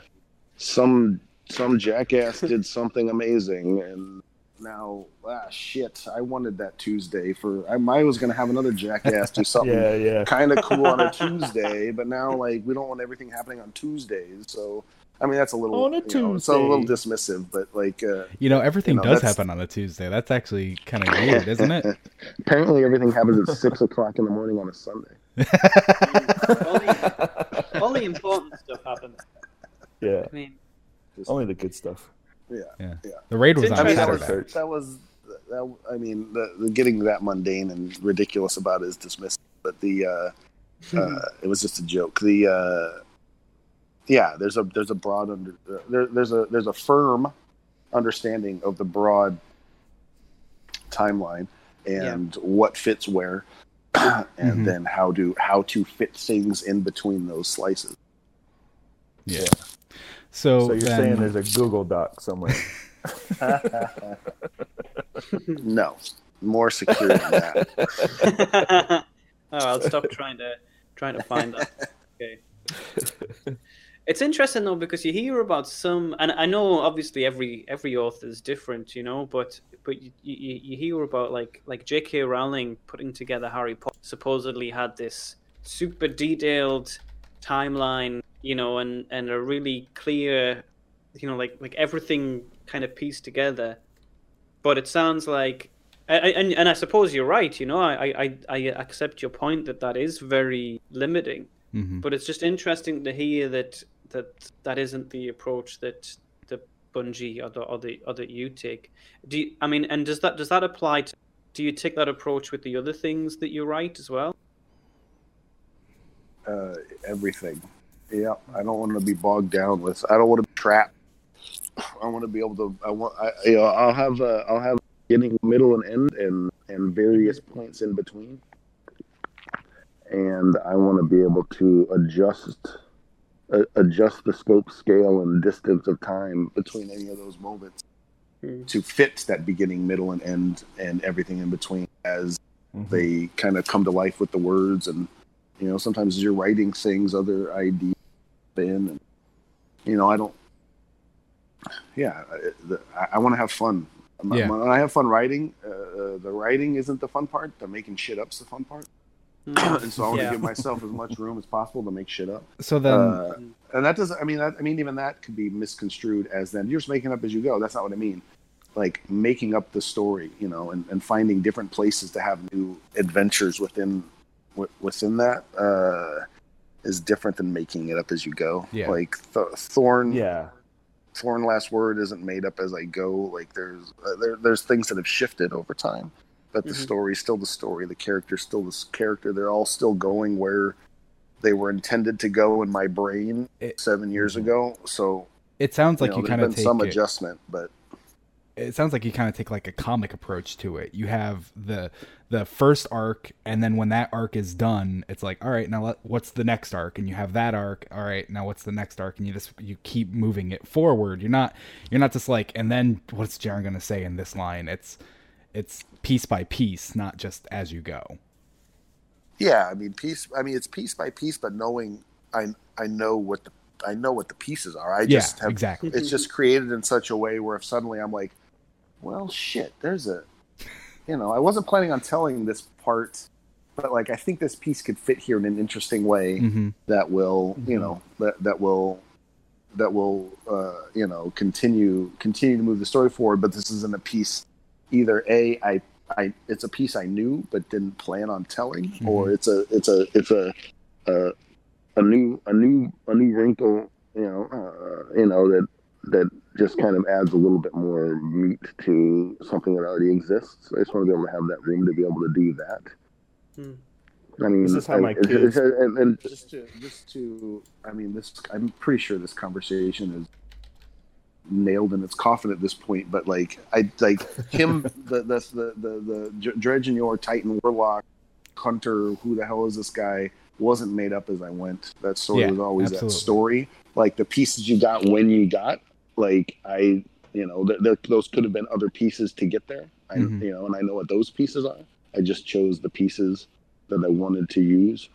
some some jackass did something amazing, and now ah shit, I wanted that Tuesday for I, I was going to have another jackass do [LAUGHS] something Yeah, yeah. kind of cool on a [LAUGHS] Tuesday, but now like we don't want everything happening on Tuesdays. So I mean that's a little On a you know, it's a little dismissive, but like uh, You know, everything You know, does that's- happen on a Tuesday. That's actually kind of weird, isn't it? [LAUGHS] apparently everything happens at six o'clock in the morning on a Sunday. only, the, all the important stuff happens. Yeah. I mean, Only the good stuff. Yeah, Yeah. Yeah. The raid was It's on I mean that was that was that. I mean, the, the getting that mundane and ridiculous about it is dismissed, but the uh, uh, it was just a joke. The uh, yeah, there's a there's a broad under there, there's a there's a firm understanding of the broad timeline and what fits where, [CLEARS THROAT] and Mhm. then how to how to fit things in between those slices. Yeah. So, So you're then, saying there's a Google Doc somewhere. [LAUGHS] no, more secure than that. oh, I'll stop trying to trying to find that. Okay. [LAUGHS] It's interesting though because you hear about some, and I know obviously every every author is different, you know, but but you, you, you hear about like like J.K. Rowling putting together Harry Potter supposedly had this super detailed timeline, you know, and and a really clear, you know, like like everything kind of pieced together. But it sounds like I, I- and and I suppose you're right. You know, I, I I accept your point that that is very limiting. Mhm. But it's just interesting to hear that that that isn't the approach that the Bungie or the or the or that you take. Do you, I mean, and does that does that apply to? Do you take that approach with the other things that you write as well? uh, everything. Yeah, I don't want to be bogged down with. I don't want to be trapped. I want to be able to. I want. I, you know, I'll have. Uh, I'll have beginning, middle, and end, and and various points in between. And I want to be able to adjust, uh, adjust the scope, scale, and distance of time between any of those moments Hmm. to fit that beginning, middle, and end, and everything in between as Mhm. they kind of come to life with the words and you know sometimes as you're writing things other ideas in and you know i don't yeah I- i, I want to have fun Yeah. when i have fun writing uh, uh, the writing isn't the fun part the making shit up's the fun part [COUGHS] and so i want to Yeah. give myself as much room as possible to make shit up So then, uh, and that doesn't. I mean, that, I mean, even that could be misconstrued as then you're just making up as you go. That's not what I mean. Like making up the story, you know, and, and finding different places to have new adventures within wi- within that uh, is different than making it up as you go. Yeah. Like Th- Thorn, Yeah. Thorn Last Word isn't made up as I go. Like there's uh, there, there's things that have shifted over time, but the Mhm. story's still the story. The character's still the character. They're all still going where they were intended to go in my brain It- seven years ago. So it sounds like you, you, kind of take some it, adjustment, but it sounds like you kind of take like a comic approach to it. You have the the first arc, and then when that arc is done, it's like, all right, now let, what's the next arc? And you have that arc. All right, now what's the next arc? And you just you keep moving it forward. You're not you're not just like, and then what's Jaren gonna say in this line? It's it's piece by piece, not just as you go. yeah, I mean, piece. I mean, it's piece by piece, but knowing I I know what the I know what the pieces are. I Yeah, just have exactly. it's just created in such a way where if suddenly I'm like, well, shit, there's a, you know, I wasn't planning on telling this part, but like I think this piece could fit here in an interesting way hmm that will, you know, that that will that will uh, you know continue continue to move the story forward. But this isn't a piece either. A I I it's a piece I knew but didn't plan on telling, or it's a it's a it's a a, a new a new a new wrinkle. You know, uh, you know that that just kind of adds a little bit more meat to something that already exists. I just want to be able to have that room to be able to do that. Hmm. I mean, This is how my it's- kids- it's- and, and just to just to, I mean, this. I'm pretty sure this conversation is nailed in its coffin at this point. But like, I like him, [LAUGHS] the the the the, the Dredgen Yor Titan Warlock Hunter. Who the hell is this guy? wasn't made up as I went. That story Yeah, was always absolutely. that story. Like the pieces you got when you got, like I, you know, th- th- those could have been other pieces to get there. I, Mhm. you know, and I know what those pieces are. I just chose the pieces that I wanted to use,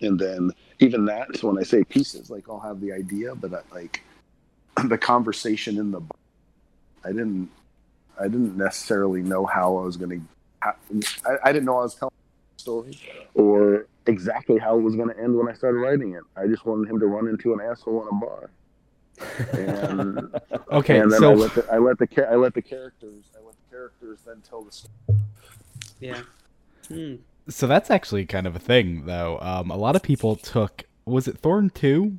and then even that. So when I say pieces, like I'll have the idea, but I, like [CLEARS THROAT] the conversation in the, I didn't, I didn't necessarily know how I was going to. I, I didn't know I was telling the story or exactly how it was going to end when I started writing it. I just wanted him to run into an asshole in a bar. And [LAUGHS] Okay, and then so I let the I let the I let the characters I let the characters then tell the story. Yeah. Hmm. so that's actually kind of a thing though. Um, a lot of people took was it Thorn two?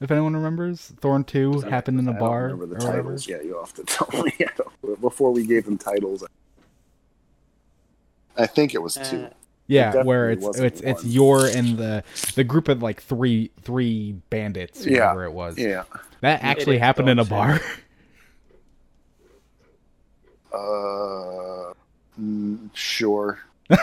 If anyone remembers, Thorn two happened in a I don't bar. remember the or whatever. titles. Yeah, you have to tell me. [LAUGHS] Before we gave them titles. I think it was two. Uh, Yeah, definitely where it's wasn't it's it's one. your and the the group of like three three bandits, Yeah. whatever it was. yeah. That actually is happened in a bar. [LAUGHS] Uh, mm, sure. [LAUGHS]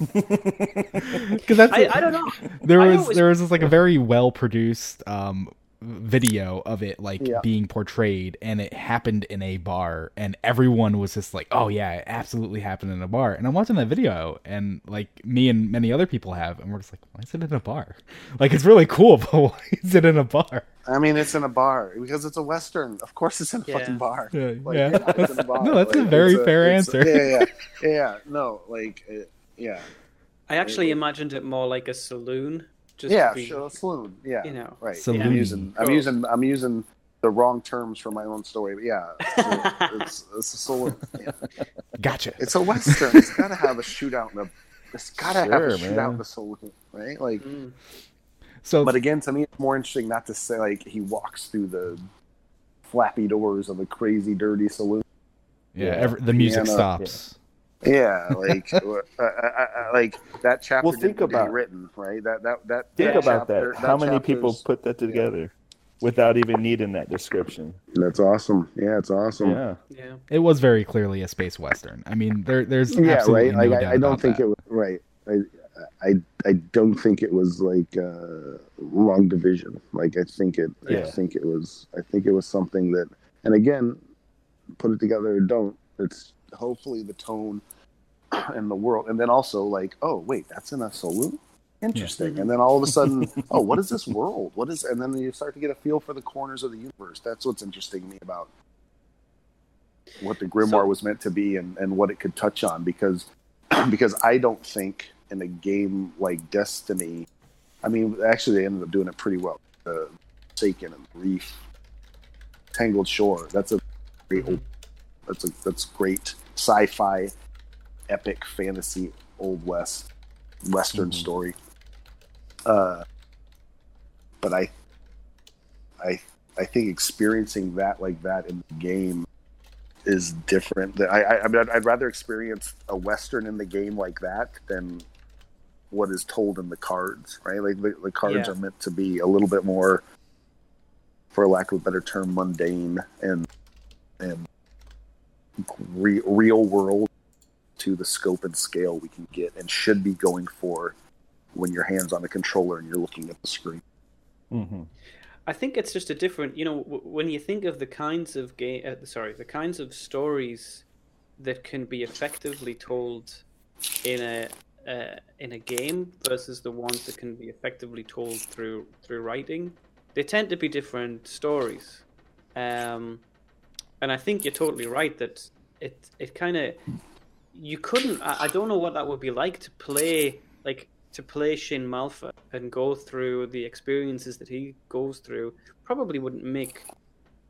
Because that's I, I don't know. there I was there was this like a very well produced um video of it like Yeah. being portrayed and it happened in a bar and everyone was just like oh yeah it absolutely happened in a bar and i'm watching that video and like me and many other people have and we're just like why is it in a bar [LAUGHS] like it's really cool [LAUGHS] but why is it in a bar I mean, it's in a bar because it's a western. Of course, it's in a Yeah. fucking bar. yeah, Like, yeah. yeah, it's in a [LAUGHS] bar. no that's a very it's fair it's answer yeah, yeah, yeah, yeah. No, like, it, yeah, I actually imagined it more like a saloon. Just yeah. to be, Sure, saloon. Yeah, You know. right. Saloon. I'm using, I'm using, I'm using the wrong terms for my own story. But yeah, it's, [LAUGHS] it's, it's a saloon. Yeah. [LAUGHS] gotcha It's a western. It's got to have a shootout in a. It's got to have a shootout man. in the saloon, right? Like, Mm. so but again, to me, it's more interesting not to say like he walks through the flappy doors of a crazy, dirty saloon. yeah, Yeah. every, the music Piano. stops Yeah, [LAUGHS] like, uh, I, I, I, like that chapter. Well, didn't think get about- written, right? That that that. Think that about chapter- that. How many people put that together without even needing that description? That's awesome. Yeah, it's awesome. Yeah. Yeah. it was very clearly a space western i mean there there's Yeah, absolutely right. Like no I, I don't think that. it was right. I, I I don't think it was like uh, long division. Like I think it. yeah. I think it was. I think it was something that. And again, put it together or don't. It's hopefully the tone [CLEARS THROAT] and the world, and then also like, oh wait, that's in a saloon. Interesting. Mhm. And then all of a sudden, [LAUGHS] oh, what is this world? What is? And then you start to get a feel for the corners of the universe. That's what's interesting to me about what the grimoire So- was meant to be and, and what it could touch on because [CLEARS THROAT] because I don't think in a game like Destiny, I mean, actually they ended up doing it pretty well. Uh, Forsaken and Reef, Tangled Shore. That's a great. Mhm. That's a that's great sci-fi, epic fantasy old west western Mhm. story. Uh, but I, I, I think experiencing that like that in the game is different. I, I, I mean, I'd, I'd rather experience a western in the game like that than what is told in the cards. Right? Like the, the cards Yeah. are meant to be a little bit more, for lack of a better term, mundane and and re- real world to the scope and scale we can get and should be going for when your hands on the controller and you're looking at the screen. hmm I think it's just a different, you know, w- when you think of the kinds of game, uh, sorry, the kinds of stories that can be effectively told in a uh, in a game versus the ones that can be effectively told through through writing, they tend to be different stories. Um, and I think you're totally right that it it kind of you couldn't. I, I don't know what that would be like to play like to play Shin Malphur and go through the experiences that he goes through. Probably wouldn't make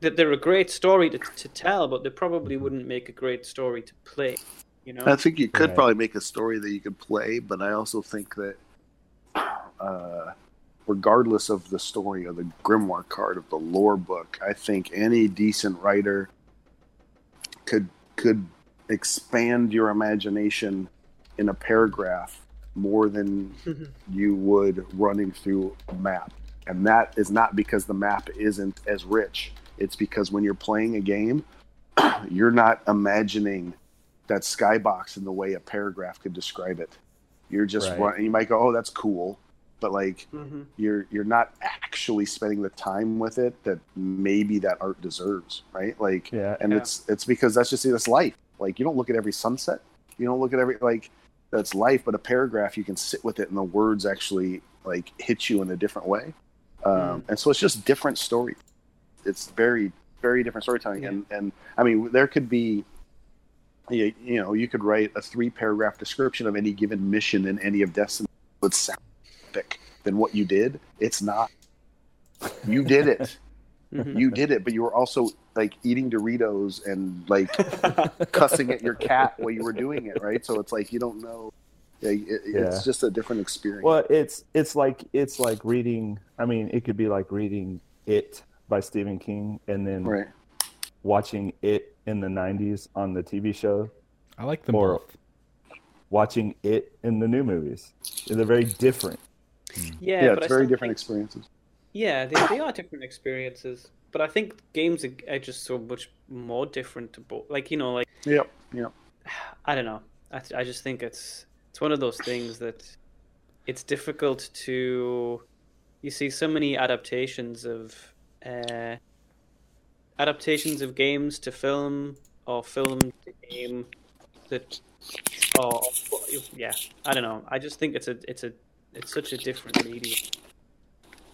that they're a great story to, to tell, but they probably wouldn't make a great story to play. You know, I think you could Right. probably make a story that you could play, but I also think that, uh, regardless of the story of the grimoire card of the lore book, I think any decent writer could could expand your imagination in a paragraph more than [LAUGHS] you would running through a map. And that is not because the map isn't as rich. It's because when you're playing a game, [CLEARS THROAT] you're not imagining that skybox in the way a paragraph could describe it. You're just Right. you might go, oh, that's cool, but like hmm you're you're not actually spending the time with it that maybe that art deserves, right? Like, Yeah. and Yeah. it's it's because that's just that's life. Like you don't look at every sunset, you don't look at every like that's life, but a paragraph you can sit with it and the words actually like hit you in a different way. Um, Mm. And so it's just different story. It's very very different storytelling, Yeah. and and I mean there could be. You, you know, you could write a three paragraph description of any given mission in any of Destiny would sound epic than what you did. It's not. You did it. [LAUGHS] You did it, but you were also like eating Doritos and like [LAUGHS] cussing at your cat while you were doing it, right? So it's like you don't know. Yeah, it, Yeah. It's just a different experience. Well, it's it's like it's like reading. I mean, it could be like reading It by Stephen King and then right. watching It in the '90s on the TV show, I like them Or- both. watching It in the new movies. They're very different. Yeah, Yeah, but it's very different think- experiences. Yeah, they, they are different experiences, but I think games are, are just so much more different to both. Like you know, like Yep. Yep. [SIGHS] I don't know. I, I just think it's it's one of those things that it's difficult to. You see so many adaptations of uh, adaptations of games to film or film to game that. Or yeah, I don't know. I just think it's a it's a it's such a different medium.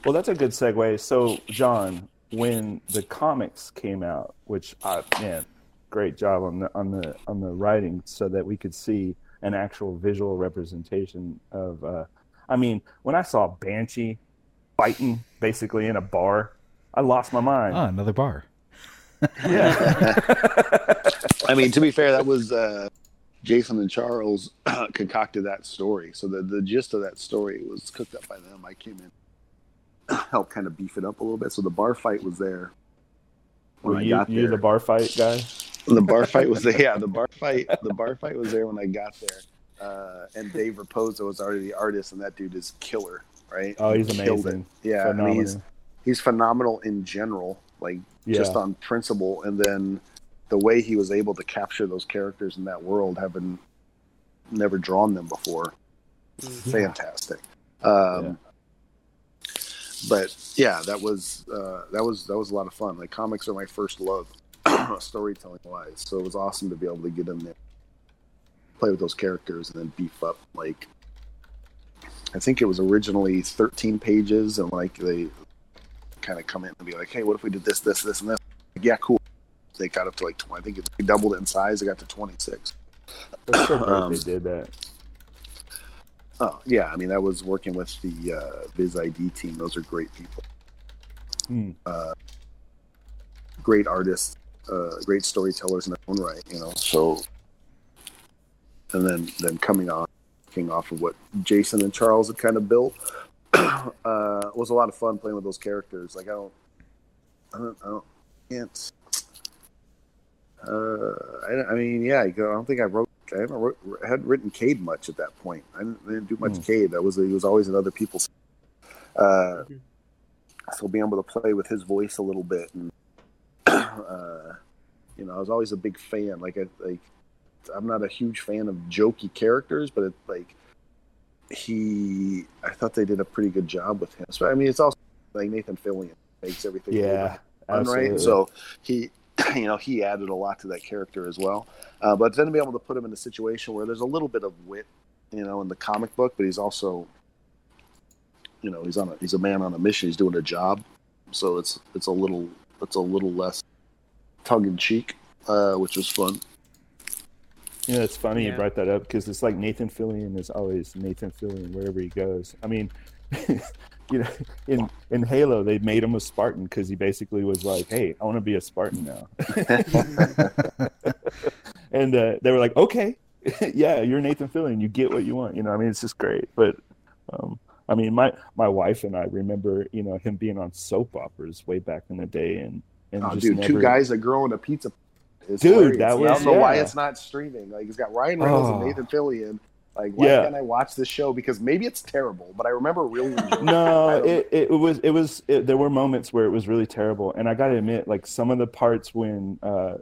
Well, that's a good segue. So, John, when the comics came out, which I man, great job on the on the on the writing, so that we could see an actual visual representation of. Uh, I mean, when I saw Banshee fighting basically in a bar, I lost my mind. Oh, another bar. Yeah, [LAUGHS] I mean, to be fair, that was uh, Jason and Charles [CLEARS THROAT] concocted that story. So the the gist of that story was cooked up by them. I came in, [CLEARS THROAT] helped kind of beef it up a little bit. So the bar fight was there when were I you got you there. the bar fight guy? the bar fight was there. Yeah, the bar fight. The bar fight was there when I got there. Uh, and Dave Rapoza was already the artist, and that dude is killer, right? Oh, he's He amazing. Yeah, I mean, he's Phenomenal. he's phenomenal in general, like Yeah. just on principle, and then the way he was able to capture those characters in that world, having never drawn them before, fantastic. Um, But yeah, that was uh, that was that was a lot of fun. Like comics are my first love, [CLEARS THROAT] storytelling wise. So it was awesome to be able to get in there, play with those characters, and then beef up. Like I think it was originally 13 pages, and like they kind of come in and be like, "Hey, what if we did this, this, this, and this?" Like, yeah, cool. They got up to like 20. I think it, doubled in size. They got to 26. That's so Um, they did that. Oh yeah, I mean that was working with the uh, Viz ID team. Those are great people. Hmm. uh, great artists, uh, great storytellers in their own right, you know. So, and then then coming on, coming off of what Jason and Charles had kind of built, [CLEARS THROAT] uh, was a lot of fun playing with those characters. Like I don't, I don't, I don't, can't. Uh, I, I mean, yeah, I don't think I wrote. I haven't wrote, hadn't written Cayde much at that point. I didn't, I didn't do much Hmm. Cayde. That was he was always in other people's. Uh, Mhm. so being able to play with his voice a little bit and [CLEARS THROAT] uh, you know i was always a big fan like i like i'm not a huge fan of jokey characters but it like he i thought they did a pretty good job with him so i mean it's also like nathan fillion makes everything Yeah, bit fun, absolutely. right so he [LAUGHS] you know he added a lot to that character as well. Uh, but then to be able to put him in a situation where there's a little bit of wit you know in the comic book but he's also you know he's on a he's a man on a mission. He's doing a job. So it's it's a little it's a little less tongue in cheek uh which was fun. Yeah, it's funny you brought that up because it's like Nathan Fillion is always Nathan Fillion wherever he goes. I mean, [LAUGHS] you know, [LAUGHS] in in Halo they made him a Spartan because he basically was like, "Hey, I want to be a Spartan now," [LAUGHS] and uh, they were like, "Okay, [LAUGHS] yeah, you're Nathan Fillion. You get what you want." You know, I mean, it's just great. But um, I mean, my my wife and I remember, you know, him being on soap operas way back in the day, and and oh just dude two guys a girl, and a pizza is Dude, hilarious. that i was- don't know why it's not streaming like it's got ryan reynolds and Oh. nathan fillion like why Yeah. can't i watch this show because maybe it's terrible but i remember really [LAUGHS] no it, it was it was it, there were moments where it was really terrible and i gotta admit like some of the parts when uh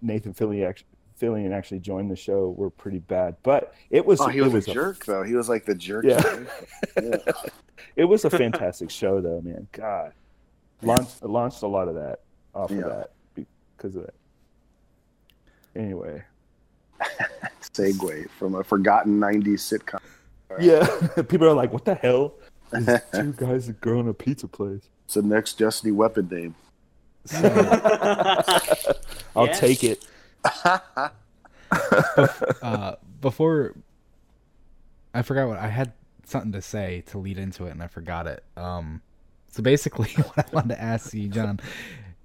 nathan fillion actually, Fillion actually joined the show were pretty bad, but it was Oh, he it was, was a jerk though. He was like the jerk. Yeah. [LAUGHS] yeah. It was a fantastic show, though, man. God, launched launched a lot of that off Yeah. of that because of that. Anyway, [LAUGHS] Segue from a forgotten '90s sitcom. yeah, [LAUGHS] people are like, "What the hell?" These [LAUGHS] two guys that grow in a pizza place. It's the next Destiny weapon name. I'll Yes. take it. uh, before I forgot what I had something to say to lead into it and I forgot it. Um, so basically, what I wanted to ask you, John,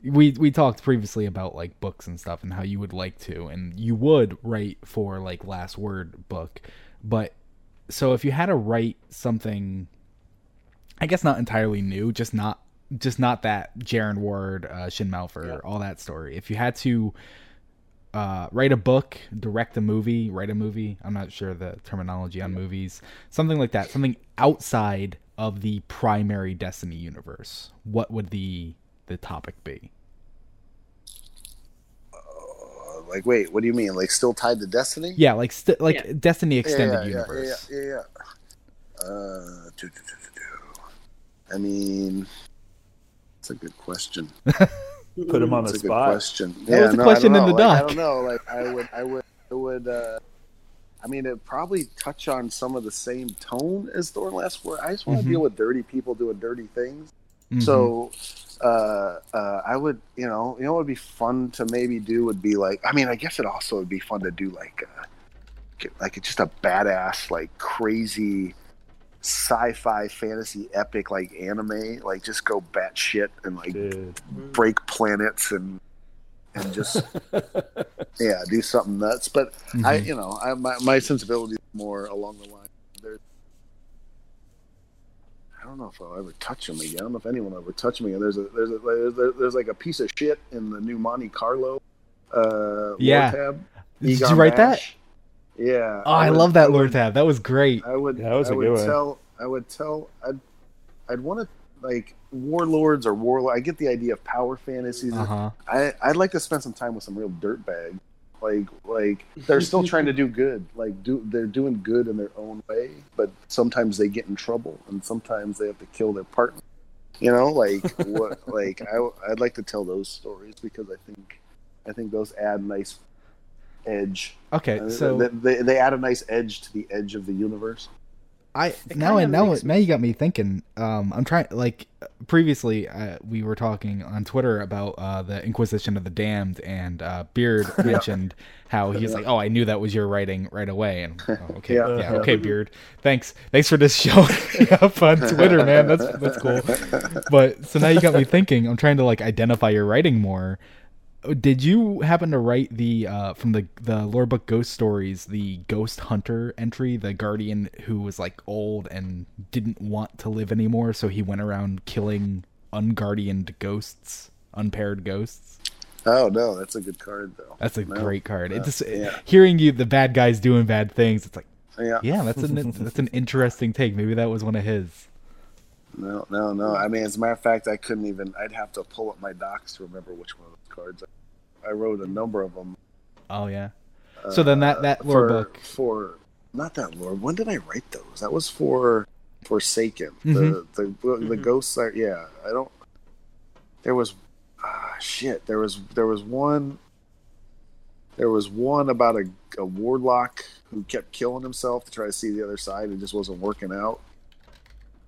we we talked previously about like books and stuff and how you would like to, and you would write for like last word book, but so if you had to write something, I guess not entirely new, just not just not that Jaren Ward, uh, Shin Malphur, all that story. If you had to uh, write a book, direct a movie, write a movie. I'm not sure the terminology on movies. Something like that. Something outside of the primary Destiny universe. What would the the topic be? Like, wait, what do you mean? Like, still tied to Destiny? Yeah, like st- like Yeah. Destiny extended yeah, universe. Yeah, yeah, yeah. yeah. Uh, do, do, do, do, do. I mean, it's a good question. [LAUGHS] Put him on the That's a good spot. question. That was the no, I question in the know. Like, doc. I don't know. Like, I would, I would, I would. Uh, I mean, it probably touch on some of the same tone as Thorn: Last Word. I just want to Mhm. deal with dirty people doing dirty things. Mhm. So, uh, uh, I would, you know, you know, what would be fun to maybe do would be like, I mean, I guess it also would be fun to do like, uh, get- like just a badass, like crazy sci-fi fantasy epic like anime, like just go batshit and like Dude. break planets and and just [LAUGHS] yeah, do something nuts. But I, Mhm. you know, I, my my sensibility is more along the line. There, I don't know if I'll ever touch him again. I don't know if anyone will ever touch him again. There's a there's a there's, there's like a piece of shit in the new Monte Carlo. Uh, Yeah. lore tab. Did Egon you write that? Yeah. Oh, I, would- love that lore tab. That was great. I would. Yeah, that was I a would good one. tell. I would tell. I'd. I'd want to like warlords or warlord. I get the idea of power fantasies. Uh huh. I I'd like to spend some time with some real dirtbags. Like like they're still [LAUGHS] trying to do good. Like do they're doing good in their own way, but sometimes they get in trouble, and sometimes they have to kill their partner. You know, like [LAUGHS] what? Like I I'd like to tell those stories because I think I think those add nice edge. Okay, Uh, so they, they, they add a nice edge to the edge of the universe. I It now kinda now makes now you got me thinking. Um, I'm trying like previously uh, we were talking on Twitter about uh, the Inquisition of the Damned, and uh, Beard [LAUGHS] mentioned how he's like, "Oh, I knew that was your writing right away." And oh, [LAUGHS] okay, Yeah. yeah, okay, Beard, thanks, thanks for this [LAUGHS] show up on Twitter, man. That's that's cool. But so now you got me thinking. I'm trying to like identify your writing more. Did you happen to write the uh, from the the lore book Ghost Stories the Ghost Hunter entry, the guardian who was like old and didn't want to live anymore, so he went around killing unguardianed ghosts, unpaired ghosts. Oh no, that's a good card though. That's a No, great card. no, It just yeah. hearing you the bad guys doing bad things. It's like Yeah. yeah, that's an that's an interesting take. Maybe that was one of his. No, no, no. I mean, as a matter of fact, I couldn't even. I'd have to pull up my docs to remember which one of those cards. I wrote a number of them. Oh yeah. So then that that lore for, book. for not that lore. When did I write those? That was for Forsaken. Mhm. The the the Mhm. ghosts are. Yeah, I don't. There was ah shit. There was there was one. There was one about a, a warlock who kept killing himself to try to see the other side. It just wasn't working out.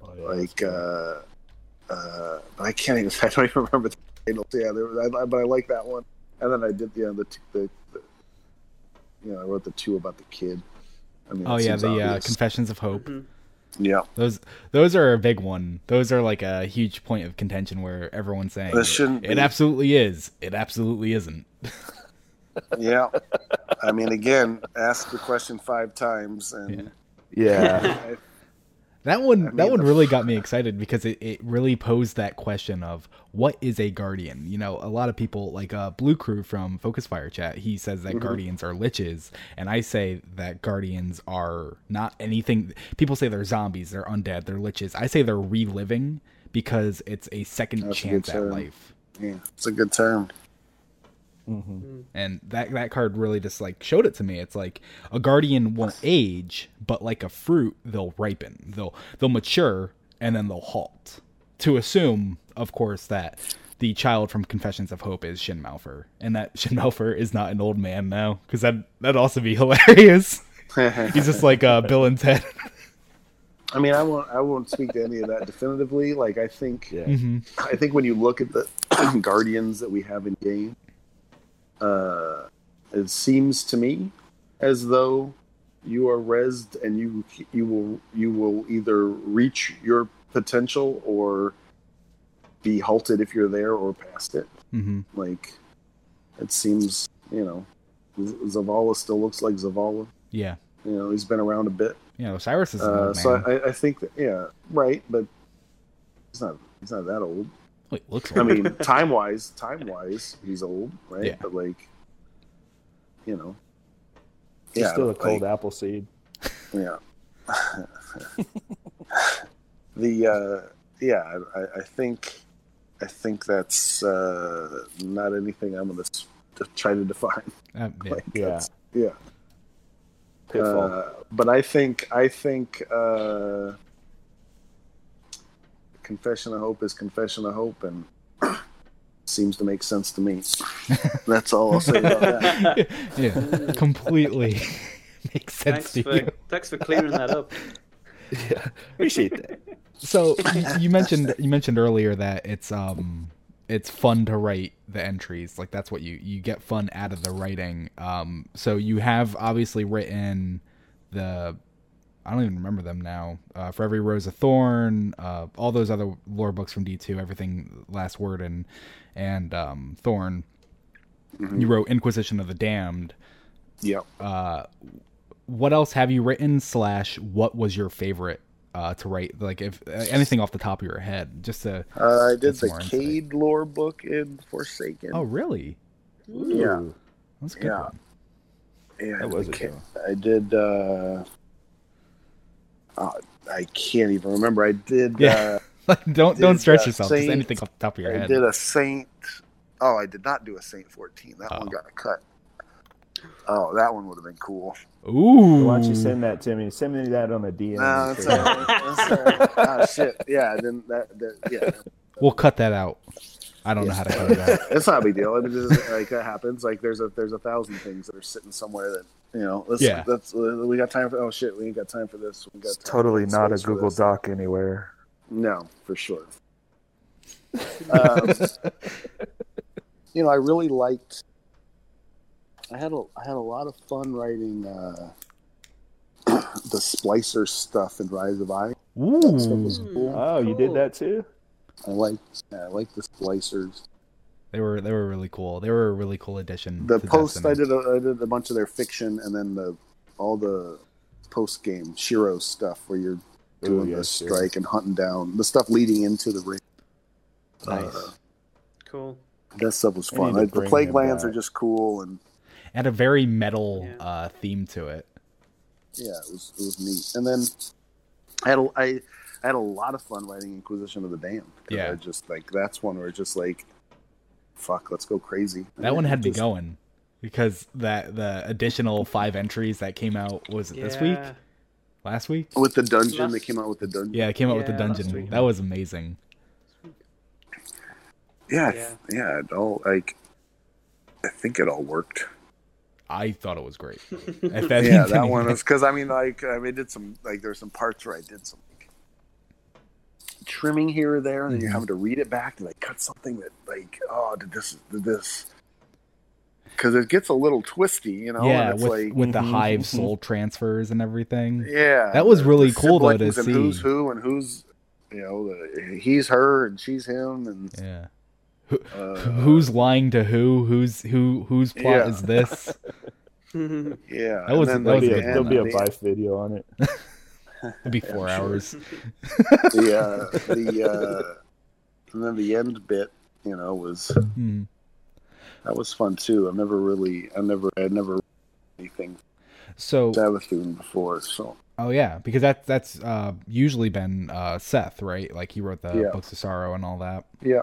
Oh, yeah, like uh uh but i can't even [LAUGHS] i don't even remember the title yeah there was, I, but i like that one and then i did yeah the, t- the, the you know i wrote the two about the kid I mean, Oh yeah, the uh. Confessions of Hope. Mhm. yeah Those those are a big one. Those are like a huge point of contention where everyone's saying This shouldn't it be. absolutely is. It absolutely isn't. [LAUGHS] yeah i mean again ask the question five times and yeah. I, That one I that one really got me [LAUGHS] excited because it, it really posed that question of what is a guardian? You know, a lot of people like uh Blue Crew from Focus Fire Chat, he says that Mhm. guardians are liches, and I say that guardians are not anything people say they're zombies, they're undead, they're liches. I say they're reliving because it's a second That's chance good at life. yeah it's a good term and that that card really just like showed it to me. It's like a guardian won't age, but like a fruit, they'll ripen, they'll they'll mature, and then they'll halt. To assume, of course, that the child from Confessions of Hope is Shin Malphur, and that [LAUGHS] Shin Malphur is not an old man now, because that that'd also be [LAUGHS] hilarious. [LAUGHS] He's just like uh, Bill and Ted. I mean, I won't. I won't speak to any of that definitively. Like, I think, Yeah. I think when you look at the [CLEARS THROAT] guardians that we have in game, uh, it seems to me as though you are resed and you you will you will either reach your potential or be halted if you're there or past it. hmm Like, it seems you know, Zavala still looks like Zavala. Yeah, You know, he's been around a bit. Yeah, Cyrus is Uh, so. I, I think that yeah, right, but he's not he's not that old. Wait, looks I mean, time wise, time wise, he's old, right? Yeah. But like, you know, He's yeah, still a cold like, apple seed. yeah. [LAUGHS] the uh, yeah, I, I think I think that's uh, not anything I'm going to try to define. Uh, yeah. [LAUGHS] Like, Yeah. yeah. Uh, but I think I think uh, confession of hope is confession of hope, and [CLEARS THROAT] seems to make sense to me. [LAUGHS] That's all I'll say about that. [LAUGHS] yeah, completely [LAUGHS] makes sense Thanks to for you. thanks for clearing that up. yeah. Appreciate that. So you, you mentioned you mentioned earlier that it's um it's fun to write the entries. Like that's what you you get fun out of the writing. Um, so you have obviously written the I don't even remember them now. Uh, for every rose of thorn, uh, all those other lore books from D two, everything last word and and um, thorn. You wrote Inquisition of the Damned. Yep. uh, what else have you written? Slash, what was your favorite uh, to write? Like, if uh, anything off the top of your head, just to. Uh, I did the more insight. Cayde lore book in Forsaken. Oh, really? yeah, Ooh, That's a good. Yeah. one. yeah. That was the a good one. I did. Uh, uh, I can't even remember. I did. Yeah. Uh, [LAUGHS] don't Did, don't stretch uh, yourself. Saint- just anything off the top of your I head. did a Saint. Oh, I did not do a Saint 14. That one Oh. got cut. Oh, that one would have been cool. Ooh. Why don't you send that to me? Send me that on a DM. No, it's all right. It's all right. Oh shit! Yeah, then that, that yeah, We'll cut that out. I don't know how to cut it out. it's not a big deal. I mean, it's, like that happens. Like there's a there's a thousand things that are sitting somewhere that you know. Let's, Yeah. that's we got time for. Oh shit, we ain't got time for this. We got It's totally not a Google. Doc anywhere. No, for sure. [LAUGHS] um, you know, I really liked. I had a I had a lot of fun writing uh, [CLEARS THROAT] the Splicer stuff in Rise of Iron. That stuff was Ooh. cool. Oh, you did that too? I like I like the Splicers. They were they were really cool. They were a really cool addition. The to post I did a, I did a bunch of their fiction and then the all the post game Shiro stuff where you're doing the yes, yes. strike and hunting down the stuff leading into the ring. Nice. Uh, Cool. that stuff was fun. need Like, the bring plague him lands are just cool and had a very metal Yeah. uh, theme to it. yeah, it was it was neat. And then I had a, I, I had a lot of fun writing Inquisition of the Damned. Yeah. I just like that's one where it's just like, fuck, let's go crazy. That one had me Just- going because that the additional five entries that came out was it this week, last week. with the dungeon. Last- They came out with the dungeon. Yeah, it came out with the dungeon. That was amazing. yeah, Yeah. yeah. It all like, I think it all worked. I thought it was great. [LAUGHS] Yeah, that one was because I mean, like, I mean, did some like there's some parts where I did some like, trimming here or there, and then you're Mhm. having to read it back to like cut something that like, oh, did this, did this? Because it gets a little twisty, you know. yeah, and it's with like, with the Mhm, hive mhm. soul transfers and everything. yeah, That was really cool, though, to and see. who's who and who's you know the, he's her and she's him and Yeah. uh, who's lying to who? Who's who? Whose plot Yeah. is this? [LAUGHS] yeah That was- and then that was There'll be a a, there'll be a Byf video on it. [LAUGHS] [LAUGHS] It'd be four hours. [LAUGHS] the uh, [LAUGHS] the uh, and then the end bit, you know, was Hmm. that was fun too. I've never really, I never, I never read anything So, Savathun before, so oh yeah, because that that's uh, usually been uh, Seth, right? Like he wrote the Yeah. books of sorrow and all that. yeah,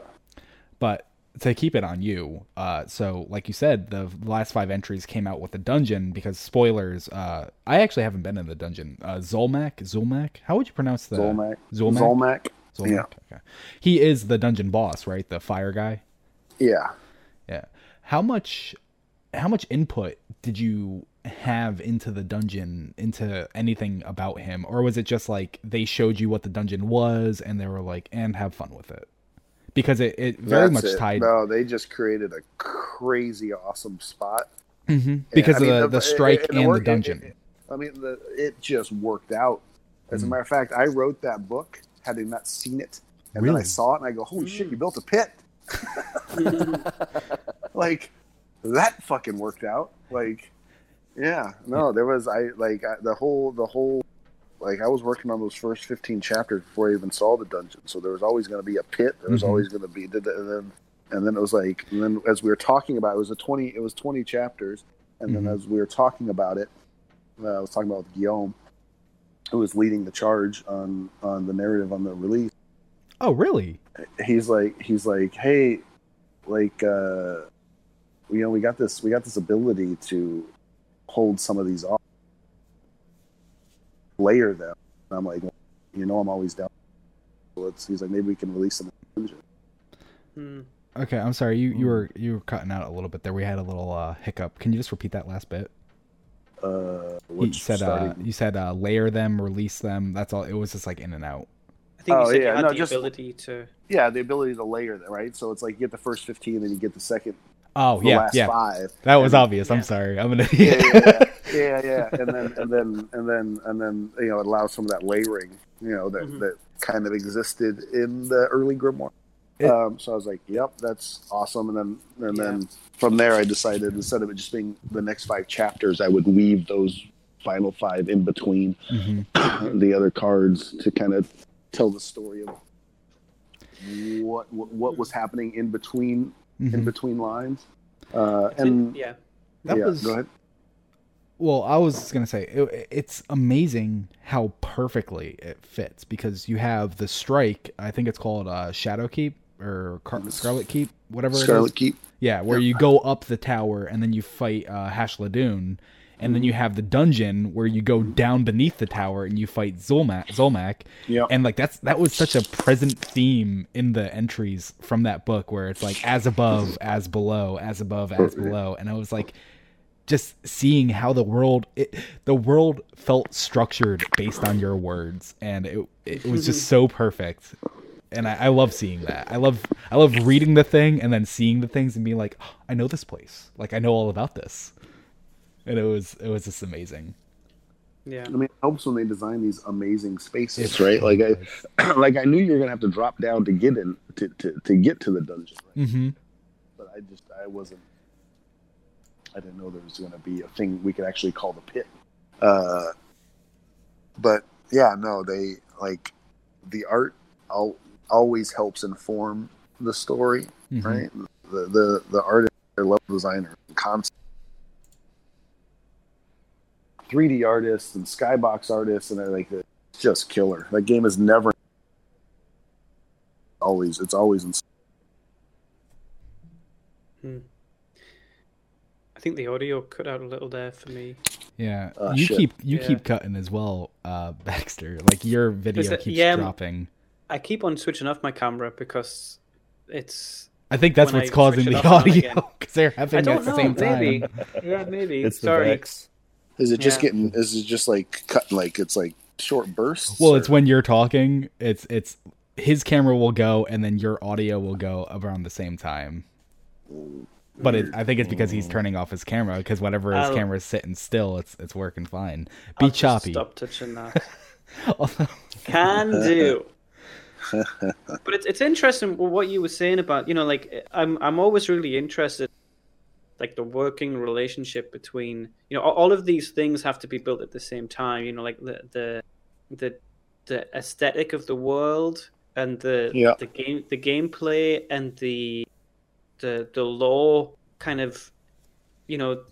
But to keep it on you. Uh, so like you said, the last five entries came out with the dungeon because spoilers. Uh, I actually haven't been in the dungeon. Uh, Zulmak, Zulmak. How would you pronounce that? Zulmak. Zulmak. Zulmak. Zulmak? Yeah. Okay. He is the dungeon boss, right? The fire guy. Yeah. Yeah. How much how much input did you have into the dungeon, into anything about him? Or was it just like they showed you what the dungeon was and they were like, and have fun with it? Because it, it very That's much it. tied No, they just created a crazy awesome spot. Mhm. because I mean, of the, the strike it- it and worked- the dungeon. it- I mean, the, it just worked out. As Mm. a matter of fact, I wrote that book having not seen it, and then I saw it, and I go, "Holy shit! You built a pit!" [LAUGHS] [LAUGHS] like that fucking worked out. Like, yeah, no, there was I like I, the whole the whole like I was working on those first fifteen chapters before I even saw the dungeon, so there was always going to be a pit. There was Mhm. always going to be, and then and then it was like, and then as we were talking about, it, it was a twenty, it was twenty chapters, and Mhm. then as we were talking about it, uh, I was talking about with Guillaume, who was leading the charge on on the narrative on the release Oh, really? he's like he's like hey like uh you know we got this we got this ability to hold some of these off layer them and i'm like you know i'm always down let's he's like maybe we can release them in the dungeon. Hmm. Okay, I'm sorry. You Hmm. you were you were cutting out a little bit there. We had a little uh, hiccup. Can you just repeat that last bit? uh You said uh, you said uh, layer them, release them. That's all. It was just like in and out. I think Oh, you said yeah, you had no, the just- ability to. yeah the ability to layer them right so it's like you get the first 15 then you get the second Oh the yeah, last yeah. five That was and- obvious. I'm sorry. I'm an yeah, idiot. yeah, [LAUGHS] yeah, yeah, and then and then and then and then you know it allows some of that layering, you know, that Mhm. that kind of existed in the early grimoire. It- um, so I was like, "Yep, that's awesome." And then and Yeah. then from there, I decided instead of it just being the next five chapters, I would weave those final five in between Mhm. [COUGHS] the other cards to kind of tell the story of what what, what was happening in between in Mhm. between lines. Uh, and yeah. That yeah, was go ahead. Well, I was gonna say it, it's amazing how perfectly it fits because you have the strike. I think it's called uh, Shadow Keep or Car- Scarlet Keep, whatever. it is. Scarlet Keep. Yeah, where you go up the tower and then you fight uh, Hashladûn, and then you have the dungeon where you go down beneath the tower and you fight Zulmak. Zulmak, Yeah. and like that's that was such a present theme in the entries from that book where it's like as above, as below, as above, as below, and I was like just seeing how the world it, the world felt structured based on your words. And it it was just so perfect. And I, I love seeing that. I love i love reading the thing and then seeing the things and being like "Oh, i know this place. Like i know all about this and it was it was just amazing Yeah. I mean, it helps when they design these amazing spaces, It's right? Like really I, [CLEARS THROAT] like I knew you were gonna have to drop down to get in to, to, to get to the dungeon, right? mm-hmm but I just I wasn't. I didn't know there was gonna be a thing we could actually call the pit. Uh, but yeah, no, they like the art. Al- always helps inform the story, Mhm. right? The the the artist, their level designer, concept. 3D artists and skybox artists, and they're like it's just killer. That game is never always. It's always in hmm. I think the audio cut out a little there for me. yeah Oh, you shit. keep you Yeah. keep cutting as well uh [LAUGHS] baxter like your video that- keeps yeah, um, dropping I keep on switching off my camera because it's. i think that's what's I causing the it off and on audio because [LAUGHS] they're I having it don't at the know. same time Maybe. Yeah, maybe. It's the Sorry. Vex. Is it just Yeah. getting? Is it just like cut? Like it's like short bursts? Well, it's when you're talking, it's it's his camera will go and then your audio will go around the same time. But it, I think it's because he's turning off his camera because whenever his oh. camera is sitting still, it's it's working fine. Be I'll choppy. Stop touching that. [LAUGHS] Can do. [LAUGHS] but it's it's interesting what you were saying about you know like I'm I'm always really interested like the working relationship between you know all- of these things have to be built at the same time you know like the the the the aesthetic of the world and the Yeah. the game the gameplay and the the the law kind of you know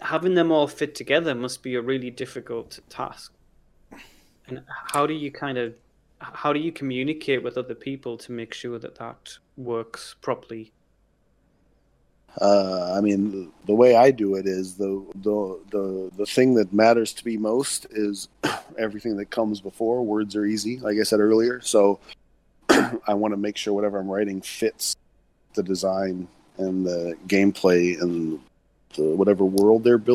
having them all fit together must be a really difficult task and how do you kind of how do you communicate with other people to make sure that that works properly Uh, I mean, the way I do it is the the the the thing that matters to me most is [CLEARS THROAT] everything that comes before. Words are easy, like I said earlier. So [CLEARS THROAT] I want to make sure whatever I'm writing fits the design and the gameplay and the, whatever world they're building.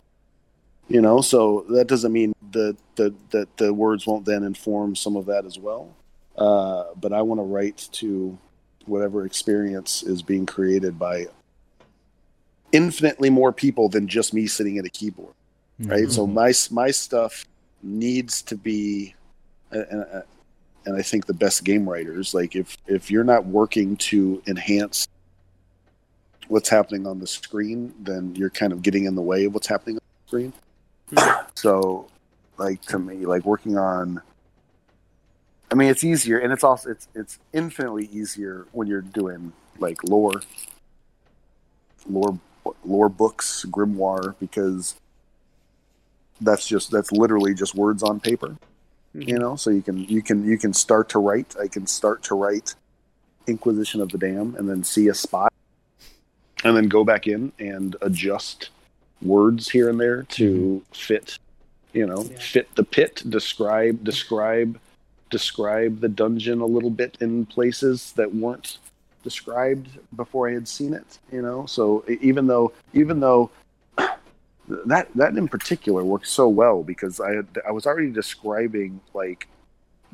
You know, so that doesn't mean that that that the words won't then inform some of that as well. Uh, but I want to write to whatever experience is being created by infinitely more people than just me sitting at a keyboard right? Mm-hmm. so my my stuff needs to be and, and i think the best game writers like if if you're not working to enhance what's happening on the screen then you're kind of getting in the way of what's happening on the screen. So like to me like working on i mean it's easier and it's also it's it's infinitely easier when you're doing like lore lore lore books grimoire because that's just that's literally just words on paper you mm-hmm. know? So you can you can you can start to write. I can start to write inquisition of the Damned and then see a spot and then go back in and adjust words here and there to mm-hmm. fit you know Yeah. fit the pit describe describe describe the dungeon a little bit in places that weren't described before I had seen it. You know, so even though even though [CLEARS THROAT] that that in particular worked so well because I had, I was already describing like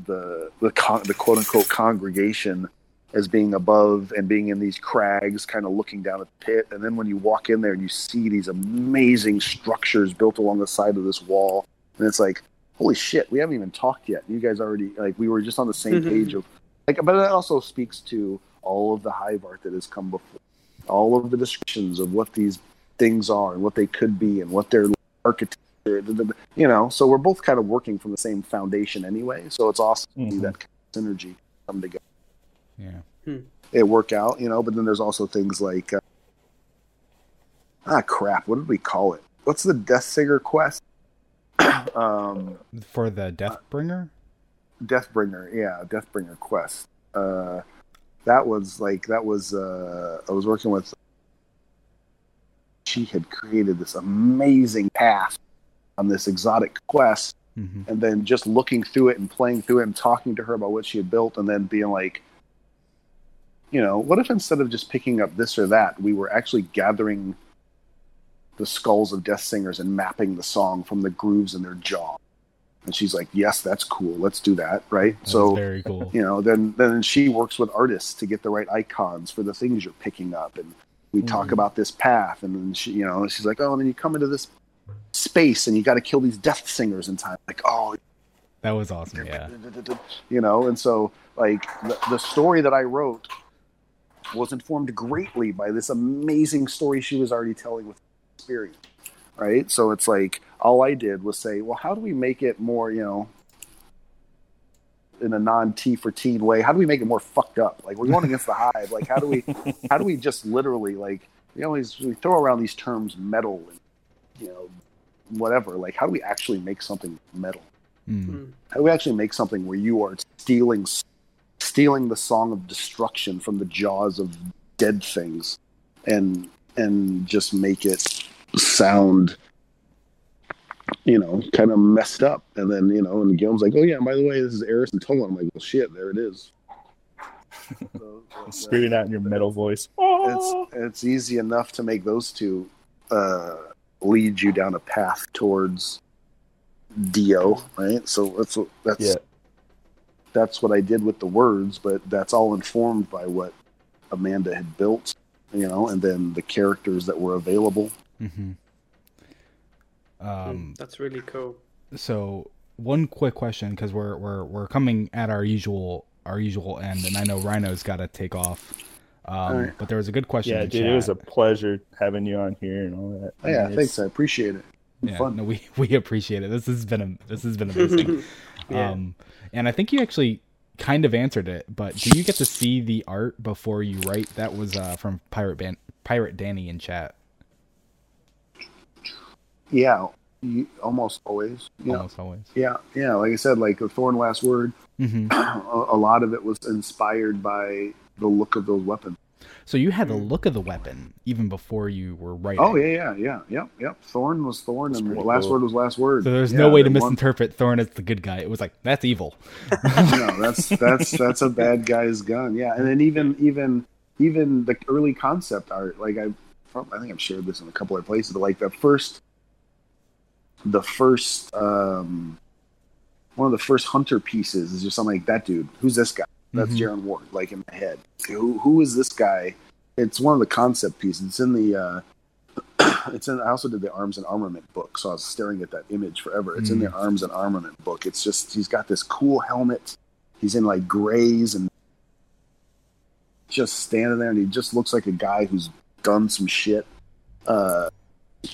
the the con, the quote unquote congregation as being above and being in these crags, kind of looking down at the pit, and then when you walk in there and you see these amazing structures built along the side of this wall, and it's like, holy shit, we haven't even talked yet. You guys already like we were just on the same Mhm. page of like, but it also speaks to all of the hive art that has come before, all of the descriptions of what these things are and what they could be and what their architecture, you know. So we're both kind of working from the same foundation anyway. So it's awesome to see Mhm. that kind of synergy come together. Yeah. It work out, you know. But then there's also things like, uh, ah, crap. What did we call it? What's the Death Singer quest? [COUGHS] um, For the Deathbringer? Deathbringer, yeah, Deathbringer quest. Uh, that was like that was uh, I was working with. She had created this amazing path on this exotic quest, hmm and then just looking through it and playing through it and talking to her about what she had built, and then being like, you know, what if instead of just picking up this or that, we were actually gathering the skulls of death singers and mapping the song from the grooves in their jaw? And she's like, yes, that's cool. Let's do that, right? That so very cool. you know then then she works with artists to get the right icons for the things you're picking up and we talk Mhm. about this path and then she you know she's like oh and then you come into this space and you got to kill these death singers in time like oh That was awesome. Yeah. [LAUGHS] you know and so like the, the story that i wrote was informed greatly by this amazing story she was already telling with experience right so it's like all i did was say well how do we make it more you know in a non T for teen way, how do we make it more fucked up? Like we're going against the hive. Like how do we [LAUGHS] how do we just literally like you know we throw around these terms metal and you know whatever. Like how do we actually make something metal? Mm. Mm. How do we actually make something where you are stealing stealing the song of destruction from the jaws of dead things and and just make it sound you know kind of messed up and then you know and Guillaume's like oh yeah by the way this is Eris and Toland I'm like well shit there it is so, [LAUGHS] Screaming out in your metal voice. it's it's easy enough to make those two uh, lead you down a path towards Dio, right? So that's what that's Yeah. that's what I did with the words, but that's all informed by what Amanda had built, you know, and then the characters that were available. hmm Um, Mm, That's really cool. so one quick question because we're we're we're coming at our usual our usual end, and I know Rhino's got to take off. Um, Alright. But there was a good question. Yeah, in dude, it was a pleasure having you on here and all that. Oh, yeah, I mean, thanks. I appreciate it. yeah, fun. no, we we appreciate it. This has been a this has been [LAUGHS] amazing. Yeah. Um, and I think you actually kind of answered it, but do you get to see the art before you write? That was uh, from Pirate Ban- Pirate Danny in chat. Yeah, you, almost always. Yeah, Almost always. yeah, yeah. Like I said, like the Thorn Last Word, hmm [CLEARS THROAT] a, a lot of it was inspired by the look of those weapons. So you had the look of the weapon even before you were writing. Oh yeah, yeah, yeah, yep, yep. Thorn was Thorn, and last cool. word was last word. So there's Yeah, no way to they won- misinterpret Thorn as the good guy. It was like that's evil. [LAUGHS] no, that's that's that's a bad guy's gun. Yeah, and then even even even the early concept art, like I, I think I've shared this in a couple of places, but like the first, the first, um, one of the first hunter pieces is just something like that dude. Who's this guy? That's Mhm. Jaren Ward. Like in my head, who who is this guy? It's one of the concept pieces. It's in the. uh [CLEARS THROAT] it's in. I also did the arms and armament book, so I was staring at that image forever. It's in the arms and armament book. It's just he's got this cool helmet. He's in like grays and just standing there, and he just looks like a guy who's done some shit. Uh,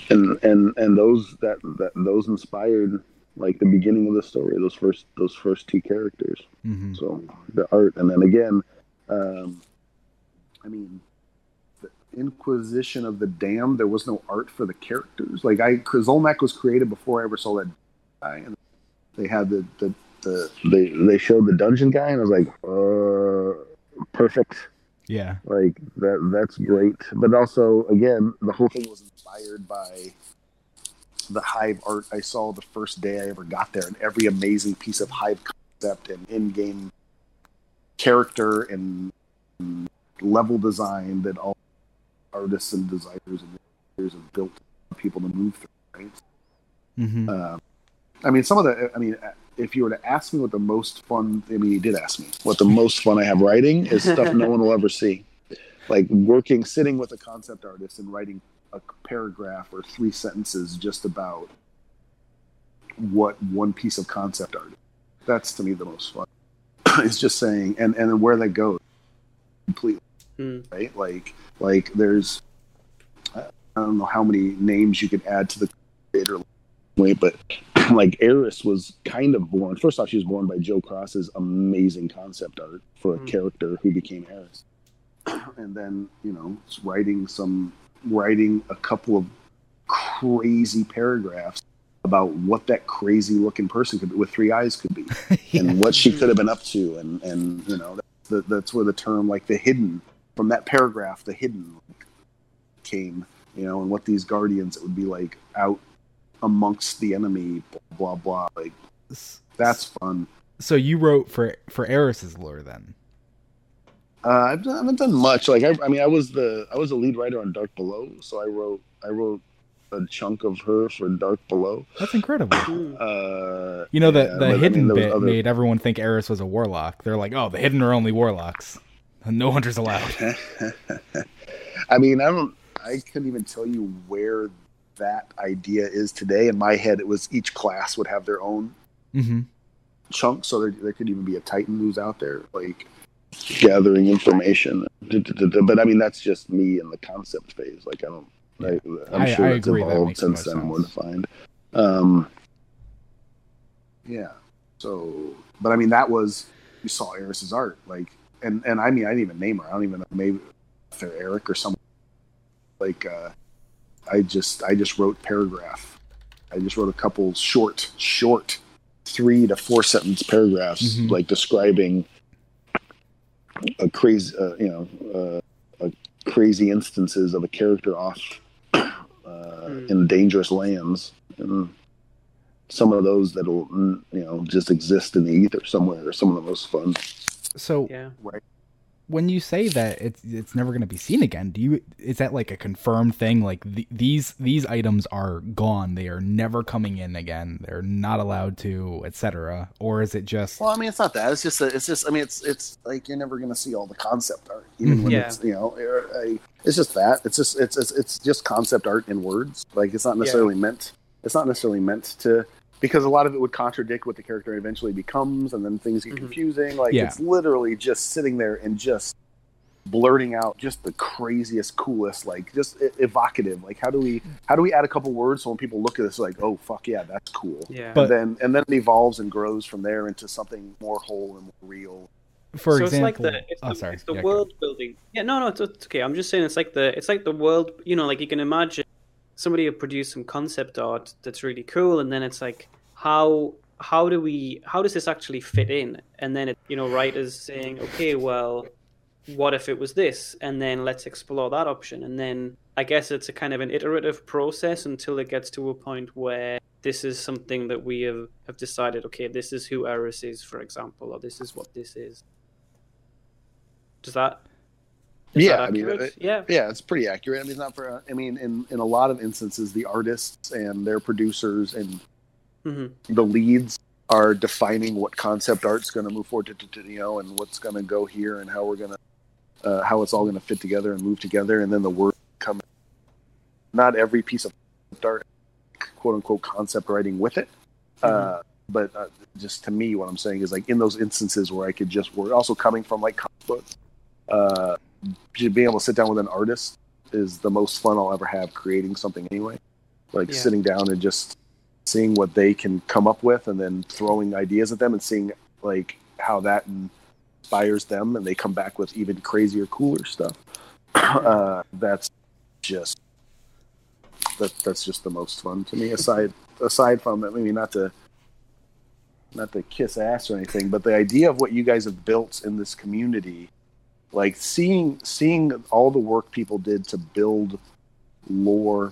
and and and those that, that those inspired like the beginning of the story. Those first those first two characters. hmm So the art, and then again, um, I mean, the Inquisition of the Damned. There was no art for the characters. Like I, because Olmec was created before I ever saw that guy, and they had the the, the they they showed the dungeon guy, and I was like, uh, perfect. Yeah. Like that that's great. But also again, the whole thing was inspired by the hive art I saw the first day I ever got there and every amazing piece of hive concept and in-game character and, level design that all artists and designers and designers have built people to move through, right? hmm Uh, I mean, some of the. I mean, if you were to ask me what the most fun, I mean, you did ask me what the most fun I have writing is stuff no one will ever see, like working, sitting with a concept artist and writing a paragraph or three sentences just about what one piece of concept art. is. That's to me the most fun. [CLEARS THROAT] it's just saying, and and where that goes, completely Hmm. right? Like like there's I don't know how many names you could add to the creator but [CLEARS THROAT] like Eris was kind of born. First off, she was born by Joe Cross's amazing concept art for a Hmm. character who became Eris, [CLEARS THROAT] and then you know writing some writing a couple of crazy paragraphs about what that crazy looking person could be with three eyes could be [LAUGHS] and what she could have been up to and and you know that's, the, that's where the term like the hidden from that paragraph the hidden came you know and what these guardians it would be like out amongst the enemy blah blah blah like that's fun So you wrote for for Eris's lore then. uh, I've done, I haven't done much like I, I mean I was the I was the lead writer on Dark Below so I wrote I wrote a chunk of her for Dark Below That's incredible. [CLEARS THROAT] Uh You know the yeah, the but, I mean, hidden bit other- made everyone think Eris was a warlock. They're like, oh, the hidden are only warlocks. No hunters allowed. [LAUGHS] I mean, I don't. I couldn't even tell you where that idea is today. In my head, it was each class would have their own hmm chunk, so there, there could even be a Titan who's out there, like gathering information. But I mean, that's just me in the concept phase. Like, I don't. I, I'm sure I it's agree, that evolved since then, more defined. Um, yeah. So, but I mean, that was you saw Eris's art, like, and and I mean, I didn't even name her. I don't even know maybe if they're Eric or someone. Like, uh, I just I just wrote paragraph. I just wrote a couple short short three to four sentence paragraphs, Mhm. like describing a crazy, uh, you know, uh, a crazy instances of a character off uh, Hmm. in dangerous lands, and some of those that'll mm, you know just exist in the ether somewhere are some of the most fun. So Yeah. When you say that it's it's never going to be seen again, do you is that like a confirmed thing? Like the, these these items are gone; they are never coming in again. They're not allowed to, etc. Or is it just Well, I mean, it's not that. It's just that. It's just. I mean, it's it's like you're never going to see all the concept art, even mm-hmm. when Yeah. it's you know. It's just that. It's just it's, it's it's just concept art in words. Like it's not necessarily meant. It's not necessarily meant to because a lot of it would contradict what the character eventually becomes, and then things get Mhm. confusing. Like Yeah. it's literally just sitting there and just blurting out just the craziest, coolest, like just evocative. Like how do we how do we add a couple words so when people look at this, like oh fuck yeah, that's cool Yeah. But- and then and then it evolves and grows from there into something more whole and more real. for so example? it's like the it's oh, the, sorry. it's the Yeah, world building. Yeah, no, no, it's, it's okay. I'm just saying it's like the it's like the world. You know, like you can imagine somebody will produce some concept art that's really cool, and then it's like how how do we how does this actually fit in? And then it you know writers saying, okay, well, what if it was this? And then let's explore that option. And then i guess it's a kind of an iterative process until it gets to a point where this is something that we have, have decided okay this is who eris is for example or this is what this is. Does that is Yeah, I mean, it- yeah Yeah, it's pretty accurate. I mean, not for. I mean, in in a lot of instances, the artists and their producers and hmm the leads are defining what concept art's going to move forward to, to, to, you know, and what's going to go here and how we're going to, uh, how it's all going to fit together and move together, and then the word come. Not every piece of art, quote unquote, concept writing with it, uh, but uh, just to me, what I'm saying is like in those instances where I could just work. Also coming from like comic books, uh, being able to sit down with an artist is the most fun I'll ever have creating something anyway. Like Yeah. sitting down and just seeing what they can come up with and then throwing ideas at them and seeing like how that inspires them and they come back with even crazier cooler stuff [CLEARS THROAT] uh, that's just that, that's just the most fun to me aside aside from i mean not to not to kiss ass or anything but the idea of what you guys have built in this community like seeing seeing all the work people did to build lore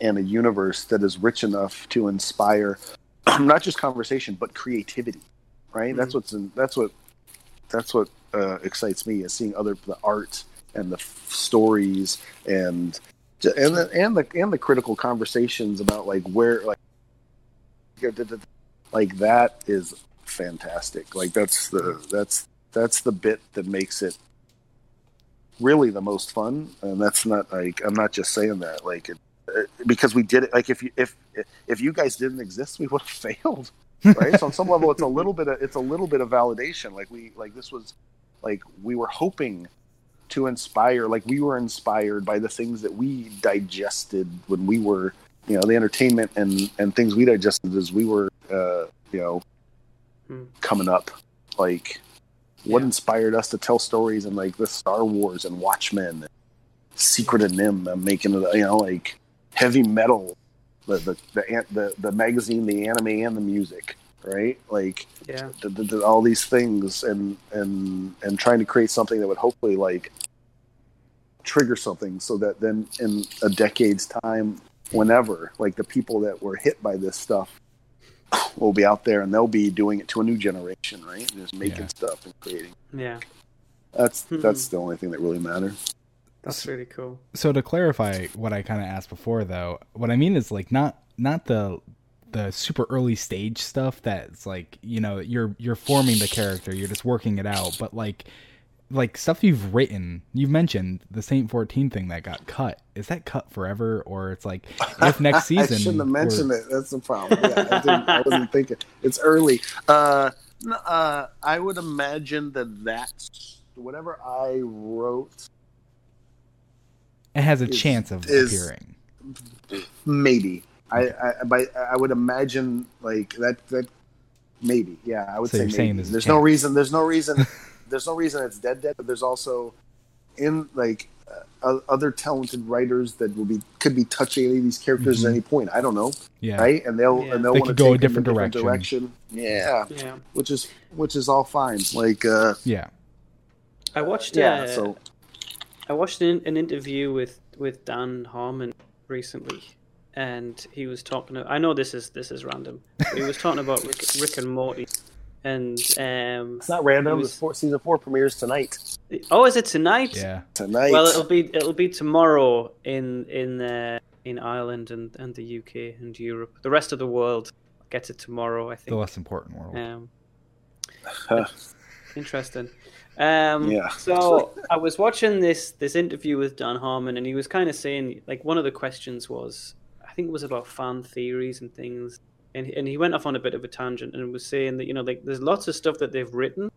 and a universe that is rich enough to inspire [CLEARS THROAT] not just conversation but creativity right? That's what's in, that's what that's what uh, excites me is seeing other the art and the f- stories and and the and the and the critical conversations about like where like like that is fantastic. Like that's the that's that's the bit that makes it really the most fun and that's not like i'm not just saying that like it, it- because we did it like if you if if you guys didn't exist we would have [LAUGHS] failed right so on some level it's a little bit of it's a little bit of validation like we like this was like we were hoping to inspire like we were inspired by the things that we digested when we were you know the entertainment and and things we digested as we were uh you know Hmm. coming up like what Yeah. inspired us to tell stories and like the star wars and watchmen and secret of NIMH and making it you know like heavy metal the the the, the, the magazine the anime and the music right like yeah the, the, all these things and and and trying to create something that would hopefully like trigger something so that then in a decade's time whenever like the people that were hit by this stuff [CLEARS THROAT] will be out there and they'll be doing it to a new generation right? Just making Yeah. stuff and creating. Yeah. That's Mhm. that's the only thing that really matters. That's really cool. So to clarify what I kind of asked before, though, what I mean is like not not the the super early stage stuff that's like you know you're you're forming the character, you're just working it out, but like like stuff you've written. You've mentioned the Saint Fourteen thing that got cut. Is that cut forever, or it's like if next season? [LAUGHS] I shouldn't have mentioned it. That's the problem. Yeah, I, didn't, I wasn't thinking. It's early. Uh, uh, I would imagine that that's whatever I wrote. It has a is- chance of is- appearing. Maybe. I, I, but I would imagine like that. That maybe. Yeah, I would So say maybe. there's no chance. reason. There's no reason. [LAUGHS] there's no reason it's dead. Dead. But there's also in like uh, other talented writers that will be could be touching any of these characters Mhm. at any point. I don't know. Yeah. Right, and they'll Yeah. and they'll They want to could go a take them different in different direction. Yeah, yeah which is which is all fine. Like, uh, Yeah. i watched yeah. uh, So I watched an, an interview with with Dan Harmon recently, and he was talking. I know this is this is random. He was talking about Rick, Rick and Morty, and um. It's not random. It was- four, season four premieres tonight. Oh, is it tonight? Yeah. tonight, Well, it'll be it'll be tomorrow in in uh, in Ireland and, and the UK and Europe. The rest of the world gets it tomorrow, I think The less important world. Um, interesting. Um, Yeah. So I was watching this this interview with Dan Harmon, and he was kind of saying like one of the questions was, I think it was about fan theories and things, and and he went off on a bit of a tangent and was saying that you know like there's lots of stuff that they've written,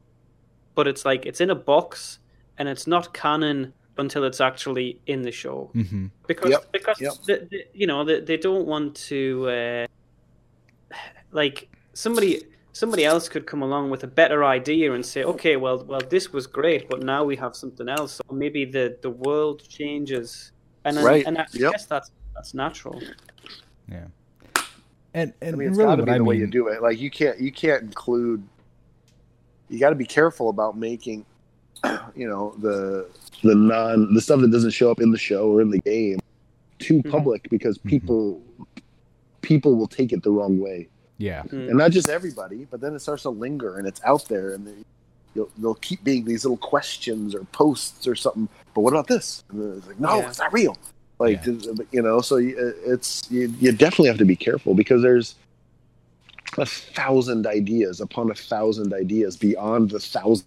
but it's like it's in a box and it's not canon until it's actually in the show hmm because Yep, because yep. The, the, you know they, they don't want to uh, [SIGHS] like somebody somebody else could come along with a better idea and say okay well well this was great but now we have something else or maybe the the world changes and then, Right, and I yep. guess that's that's natural Yeah. And and I mean, it's really got to what be I the way you do it. Like, you can't you can't include. You got to be careful about making [CLEARS THROAT] you know the the non the stuff that doesn't show up in the show or in the game too Mhm. public because Mhm. people people will take it the wrong way Yeah. Mm. and not just everybody but then it starts to linger and it's out there and they, you'll, they'll keep being these little questions or posts or something but what about this and it's like no Yeah. it's not real like Yeah. you know so it's you, you definitely have to be careful because there's a thousand ideas upon a thousand ideas beyond the thousands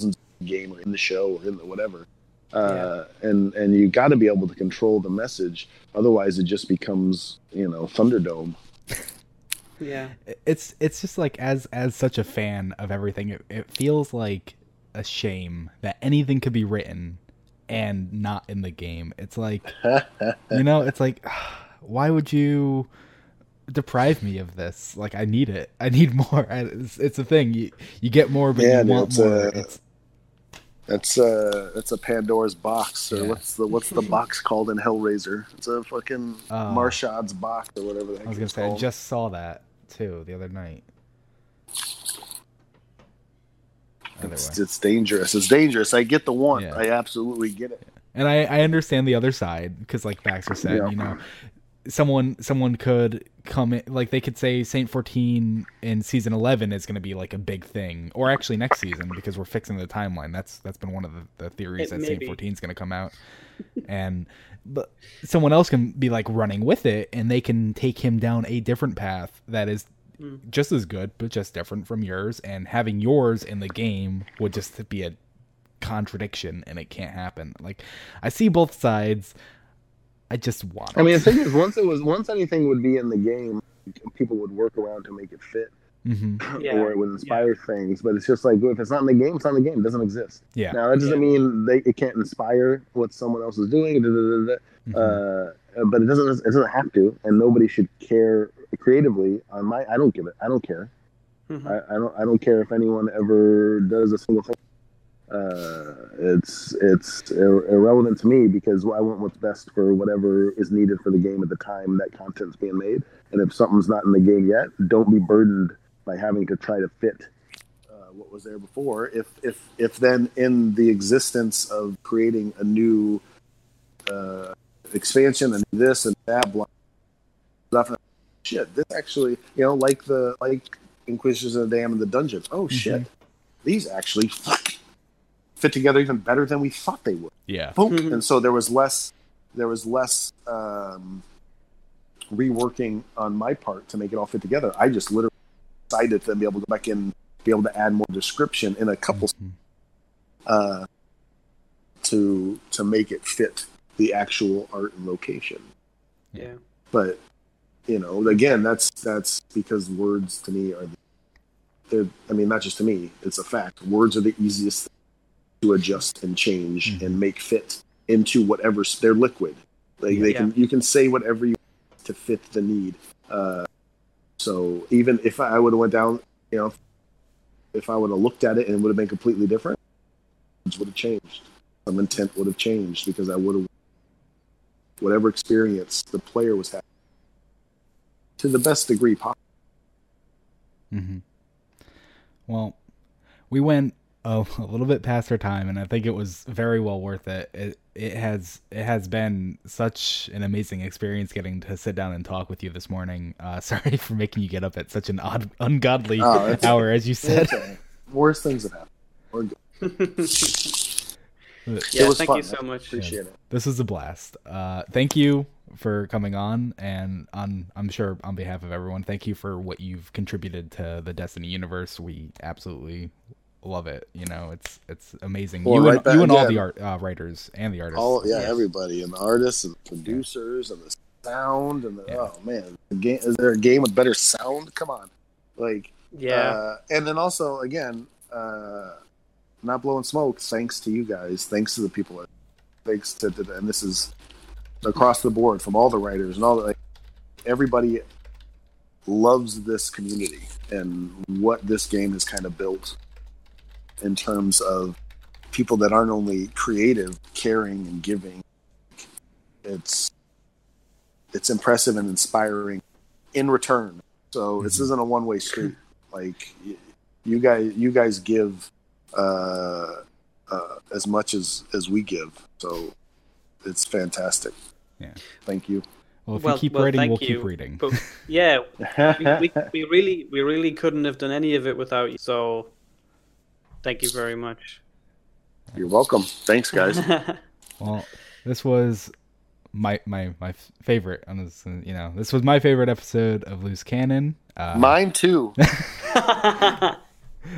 of the game or in the show or in the whatever uh, and and you got to be able to control the message otherwise it just becomes you know thunderdome [LAUGHS] Yeah. it's it's just like as as such a fan of everything it, it feels like a shame that anything could be written and not in the game. It's like you know it's like [SIGHS] why would you deprive me of this? Like i need it. I need [LAUGHS] more. It's, it's a thing. You you get more but Yeah, you want it's, more. Uh, it's That's uh that's a Pandora's box, or Yeah. what's the what's the box called in Hellraiser? It's a fucking Uh, Marshad's box or whatever the heck i was gonna it's say i just saw that too the other night it's, way. it's dangerous. It's dangerous. I get the one. Yeah. I absolutely get it. and I, I understand the other side because like Baxter said, Yeah. you know, someone someone could come in like they could say Saint 14 in season 11 is going to be like a big thing or actually next season because we're fixing the timeline. That's that's been one of the, the theories It that Saint 14 is going to come out. and but someone else can be like running with it and they can take him down a different path that is Just as good but just different from yours and having yours in the game would just be a contradiction and it can't happen like i see both sides i just want I mean, the thing is, [LAUGHS] once it was once anything would be in the game, people would work around to make it fit, Mhm. [LAUGHS] Yeah. or it would inspire things. But it's just like if it's not in the game, it's not in the game. It doesn't exist. yeah Now that doesn't Yeah. mean they it can't inspire what someone else is doing. da, da, da, da, Mhm. uh, but it doesn't it doesn't have to, and nobody should care creatively. On my, I don't give it. I don't care. Mhm. I, I don't I don't care if anyone ever does a single thing. Uh, it's it's ir- irrelevant to me because I want what's best for whatever is needed for the game at the time that content's being made. And if something's not in the game yet, don't be burdened by having to try to fit uh, what was there before. If if if then in the existence of creating a new uh, expansion and this and that blah, stuff, shit, this actually you know like the like Inquisition of the Damned and the dungeons. Oh shit, these actually fit together even better than we thought they would. yeah Boom. Mhm. And so there was less there was less um, reworking on my part to make it all fit together. I just literally decided to be able to go back in, be able to add more description in a couple Mhm. uh, to to make it fit the actual art and location. Yeah. But you know, again, that's that's because words to me are they're I mean, not just to me, it's a fact. Words are the easiest to adjust and change Mhm. and make fit into whatever they're liquid. Like they Yeah. can you can say whatever you want to fit the need. Uh, so even if I would have went down, you know, if I would have looked at it and it would have been completely different, it would have changed. Some intent would have changed because I would have whatever experience the player was having to the best degree possible. Mm-hmm. Well, we went a, a little bit past our time, and I think it was very well worth it. It it has it has been such an amazing experience getting to sit down and talk with you this morning. Uh, [LAUGHS] sorry for making you get up at such an odd, ungodly Oh, hour, as you said. Okay. Worst things have happened. We're good. [LAUGHS] yeah. Thank fun. you so much. Appreciate it. This was a blast. Uh, thank you for coming on, and on I'm sure on behalf of everyone, thank you for what you've contributed to the Destiny universe. We absolutely love it. You know, it's it's amazing. Well, you right and, back you and all again. the art uh, writers and the artists. All yeah, Yes. everybody and the artists and the producers and the sound and the, Yeah. oh man, the game is there a game with better sound? Come on, like Yeah. Uh, and then also again, uh, not blowing smoke. Thanks to you guys. Thanks to the people. Thanks to, to and this is across the board from all the writers and all the like, everybody loves this community and what this game has kind of built in terms of people that aren't only creative, caring, and giving. It's it's impressive and inspiring in return. So this Mhm. isn't a one way street. Like you guys, you guys give uh, uh, as much as as we give. So it's fantastic. Yeah. Thank you. Well, if Well- you keep well, writing, we'll you. keep reading. But [LAUGHS] yeah, we, we, [LAUGHS] we really we really couldn't have done any of it without you. So thank you very much. You're welcome. Thanks, guys. [LAUGHS] Well, this was my my my favorite. On this, you know, this was my favorite episode of Loose Cannon. Uh, Mine too.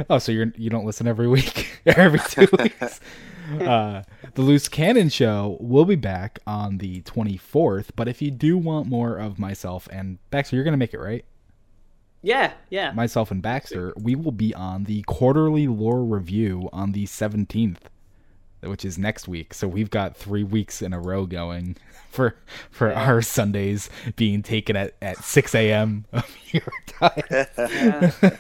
oh, so you're you don't listen every week, [LAUGHS] every two weeks. Uh, the Loose Cannon show will be back on the 24th. But if you do want more of myself and Baxter, you're gonna make it right. yeah, yeah. Myself and Baxter, we will be on the quarterly lore review on the 17th, which is next week. So we've got three weeks in a row going [LAUGHS] for for our Sundays being taken at at 6 a.m. of [LAUGHS] your time.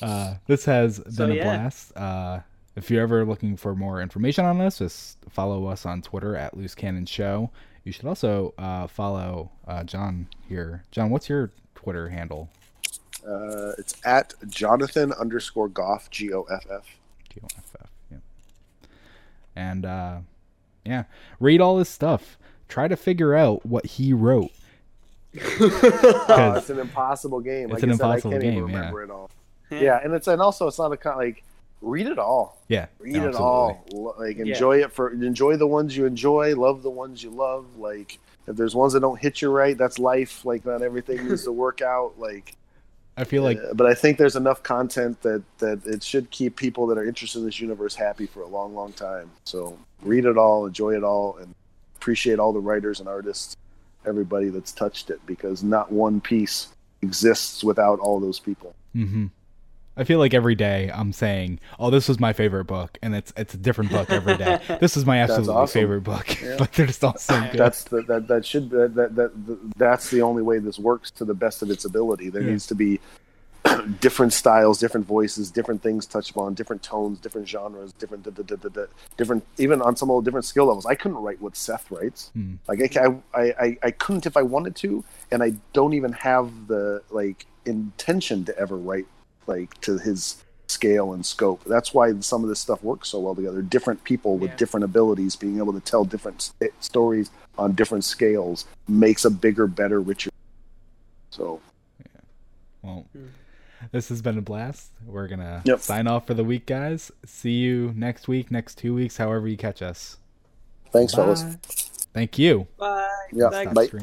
Yeah. Uh, this has So, been a yeah. blast. Uh, if you're ever looking for more information on us, just follow us on Twitter at Loose Cannon Show. You should also uh, follow uh, John here. John, what's your Twitter handle? Uh, it's at Jonathan underscore Goff G O F F. G-O-F-F, yeah. And uh, yeah, read all his stuff. Try to figure out what he wrote. [LAUGHS] Oh, it's [LAUGHS] an impossible game. It's Like an I said, impossible I can't game, even yeah. it all. Yeah, and it's and also it's not a con- like read it all. Yeah, Read no, it absolutely. all. Lo- Like Yeah. enjoy it for enjoy the ones you enjoy, love the ones you love. Like if there's ones that don't hit you right, that's life. Like not everything needs to work [LAUGHS] out. Like, I feel like uh, but I think there's enough content that that it should keep people that are interested in this universe happy for a long, long time. So read it all, enjoy it all, and appreciate all the writers and artists, everybody that's touched it, because not one piece exists without all those people. hmm I feel like every day I'm saying, "Oh, this was my favorite book," and it's it's a different book every day. [LAUGHS] this is my absolutely awesome. favorite book. Yeah. [LAUGHS] like they're just all so good. That's the, that that should that, that that that's the only way this works to the best of its ability. There Yeah. needs to be [CLEARS THROAT] different styles, different voices, different things touched upon, different tones, different genres, different da, da, da, da, da, different even on some old different skill levels. I couldn't write what Seth writes. Hmm. Like I, I, I I couldn't if I wanted to, and I don't even have the like intention to ever write like to his scale and scope. That's why some of this stuff works so well together. Different people with Yeah. different abilities being able to tell different st- stories on different scales makes a bigger, better, richer. So yeah. Well, Hmm. this has been a blast. We're gonna Yep. sign off for the week, guys. See you next week, next two weeks, however you catch us. thanks, fellas. Thank you. Bye. Yeah, Thanks. bye. Stop streaming.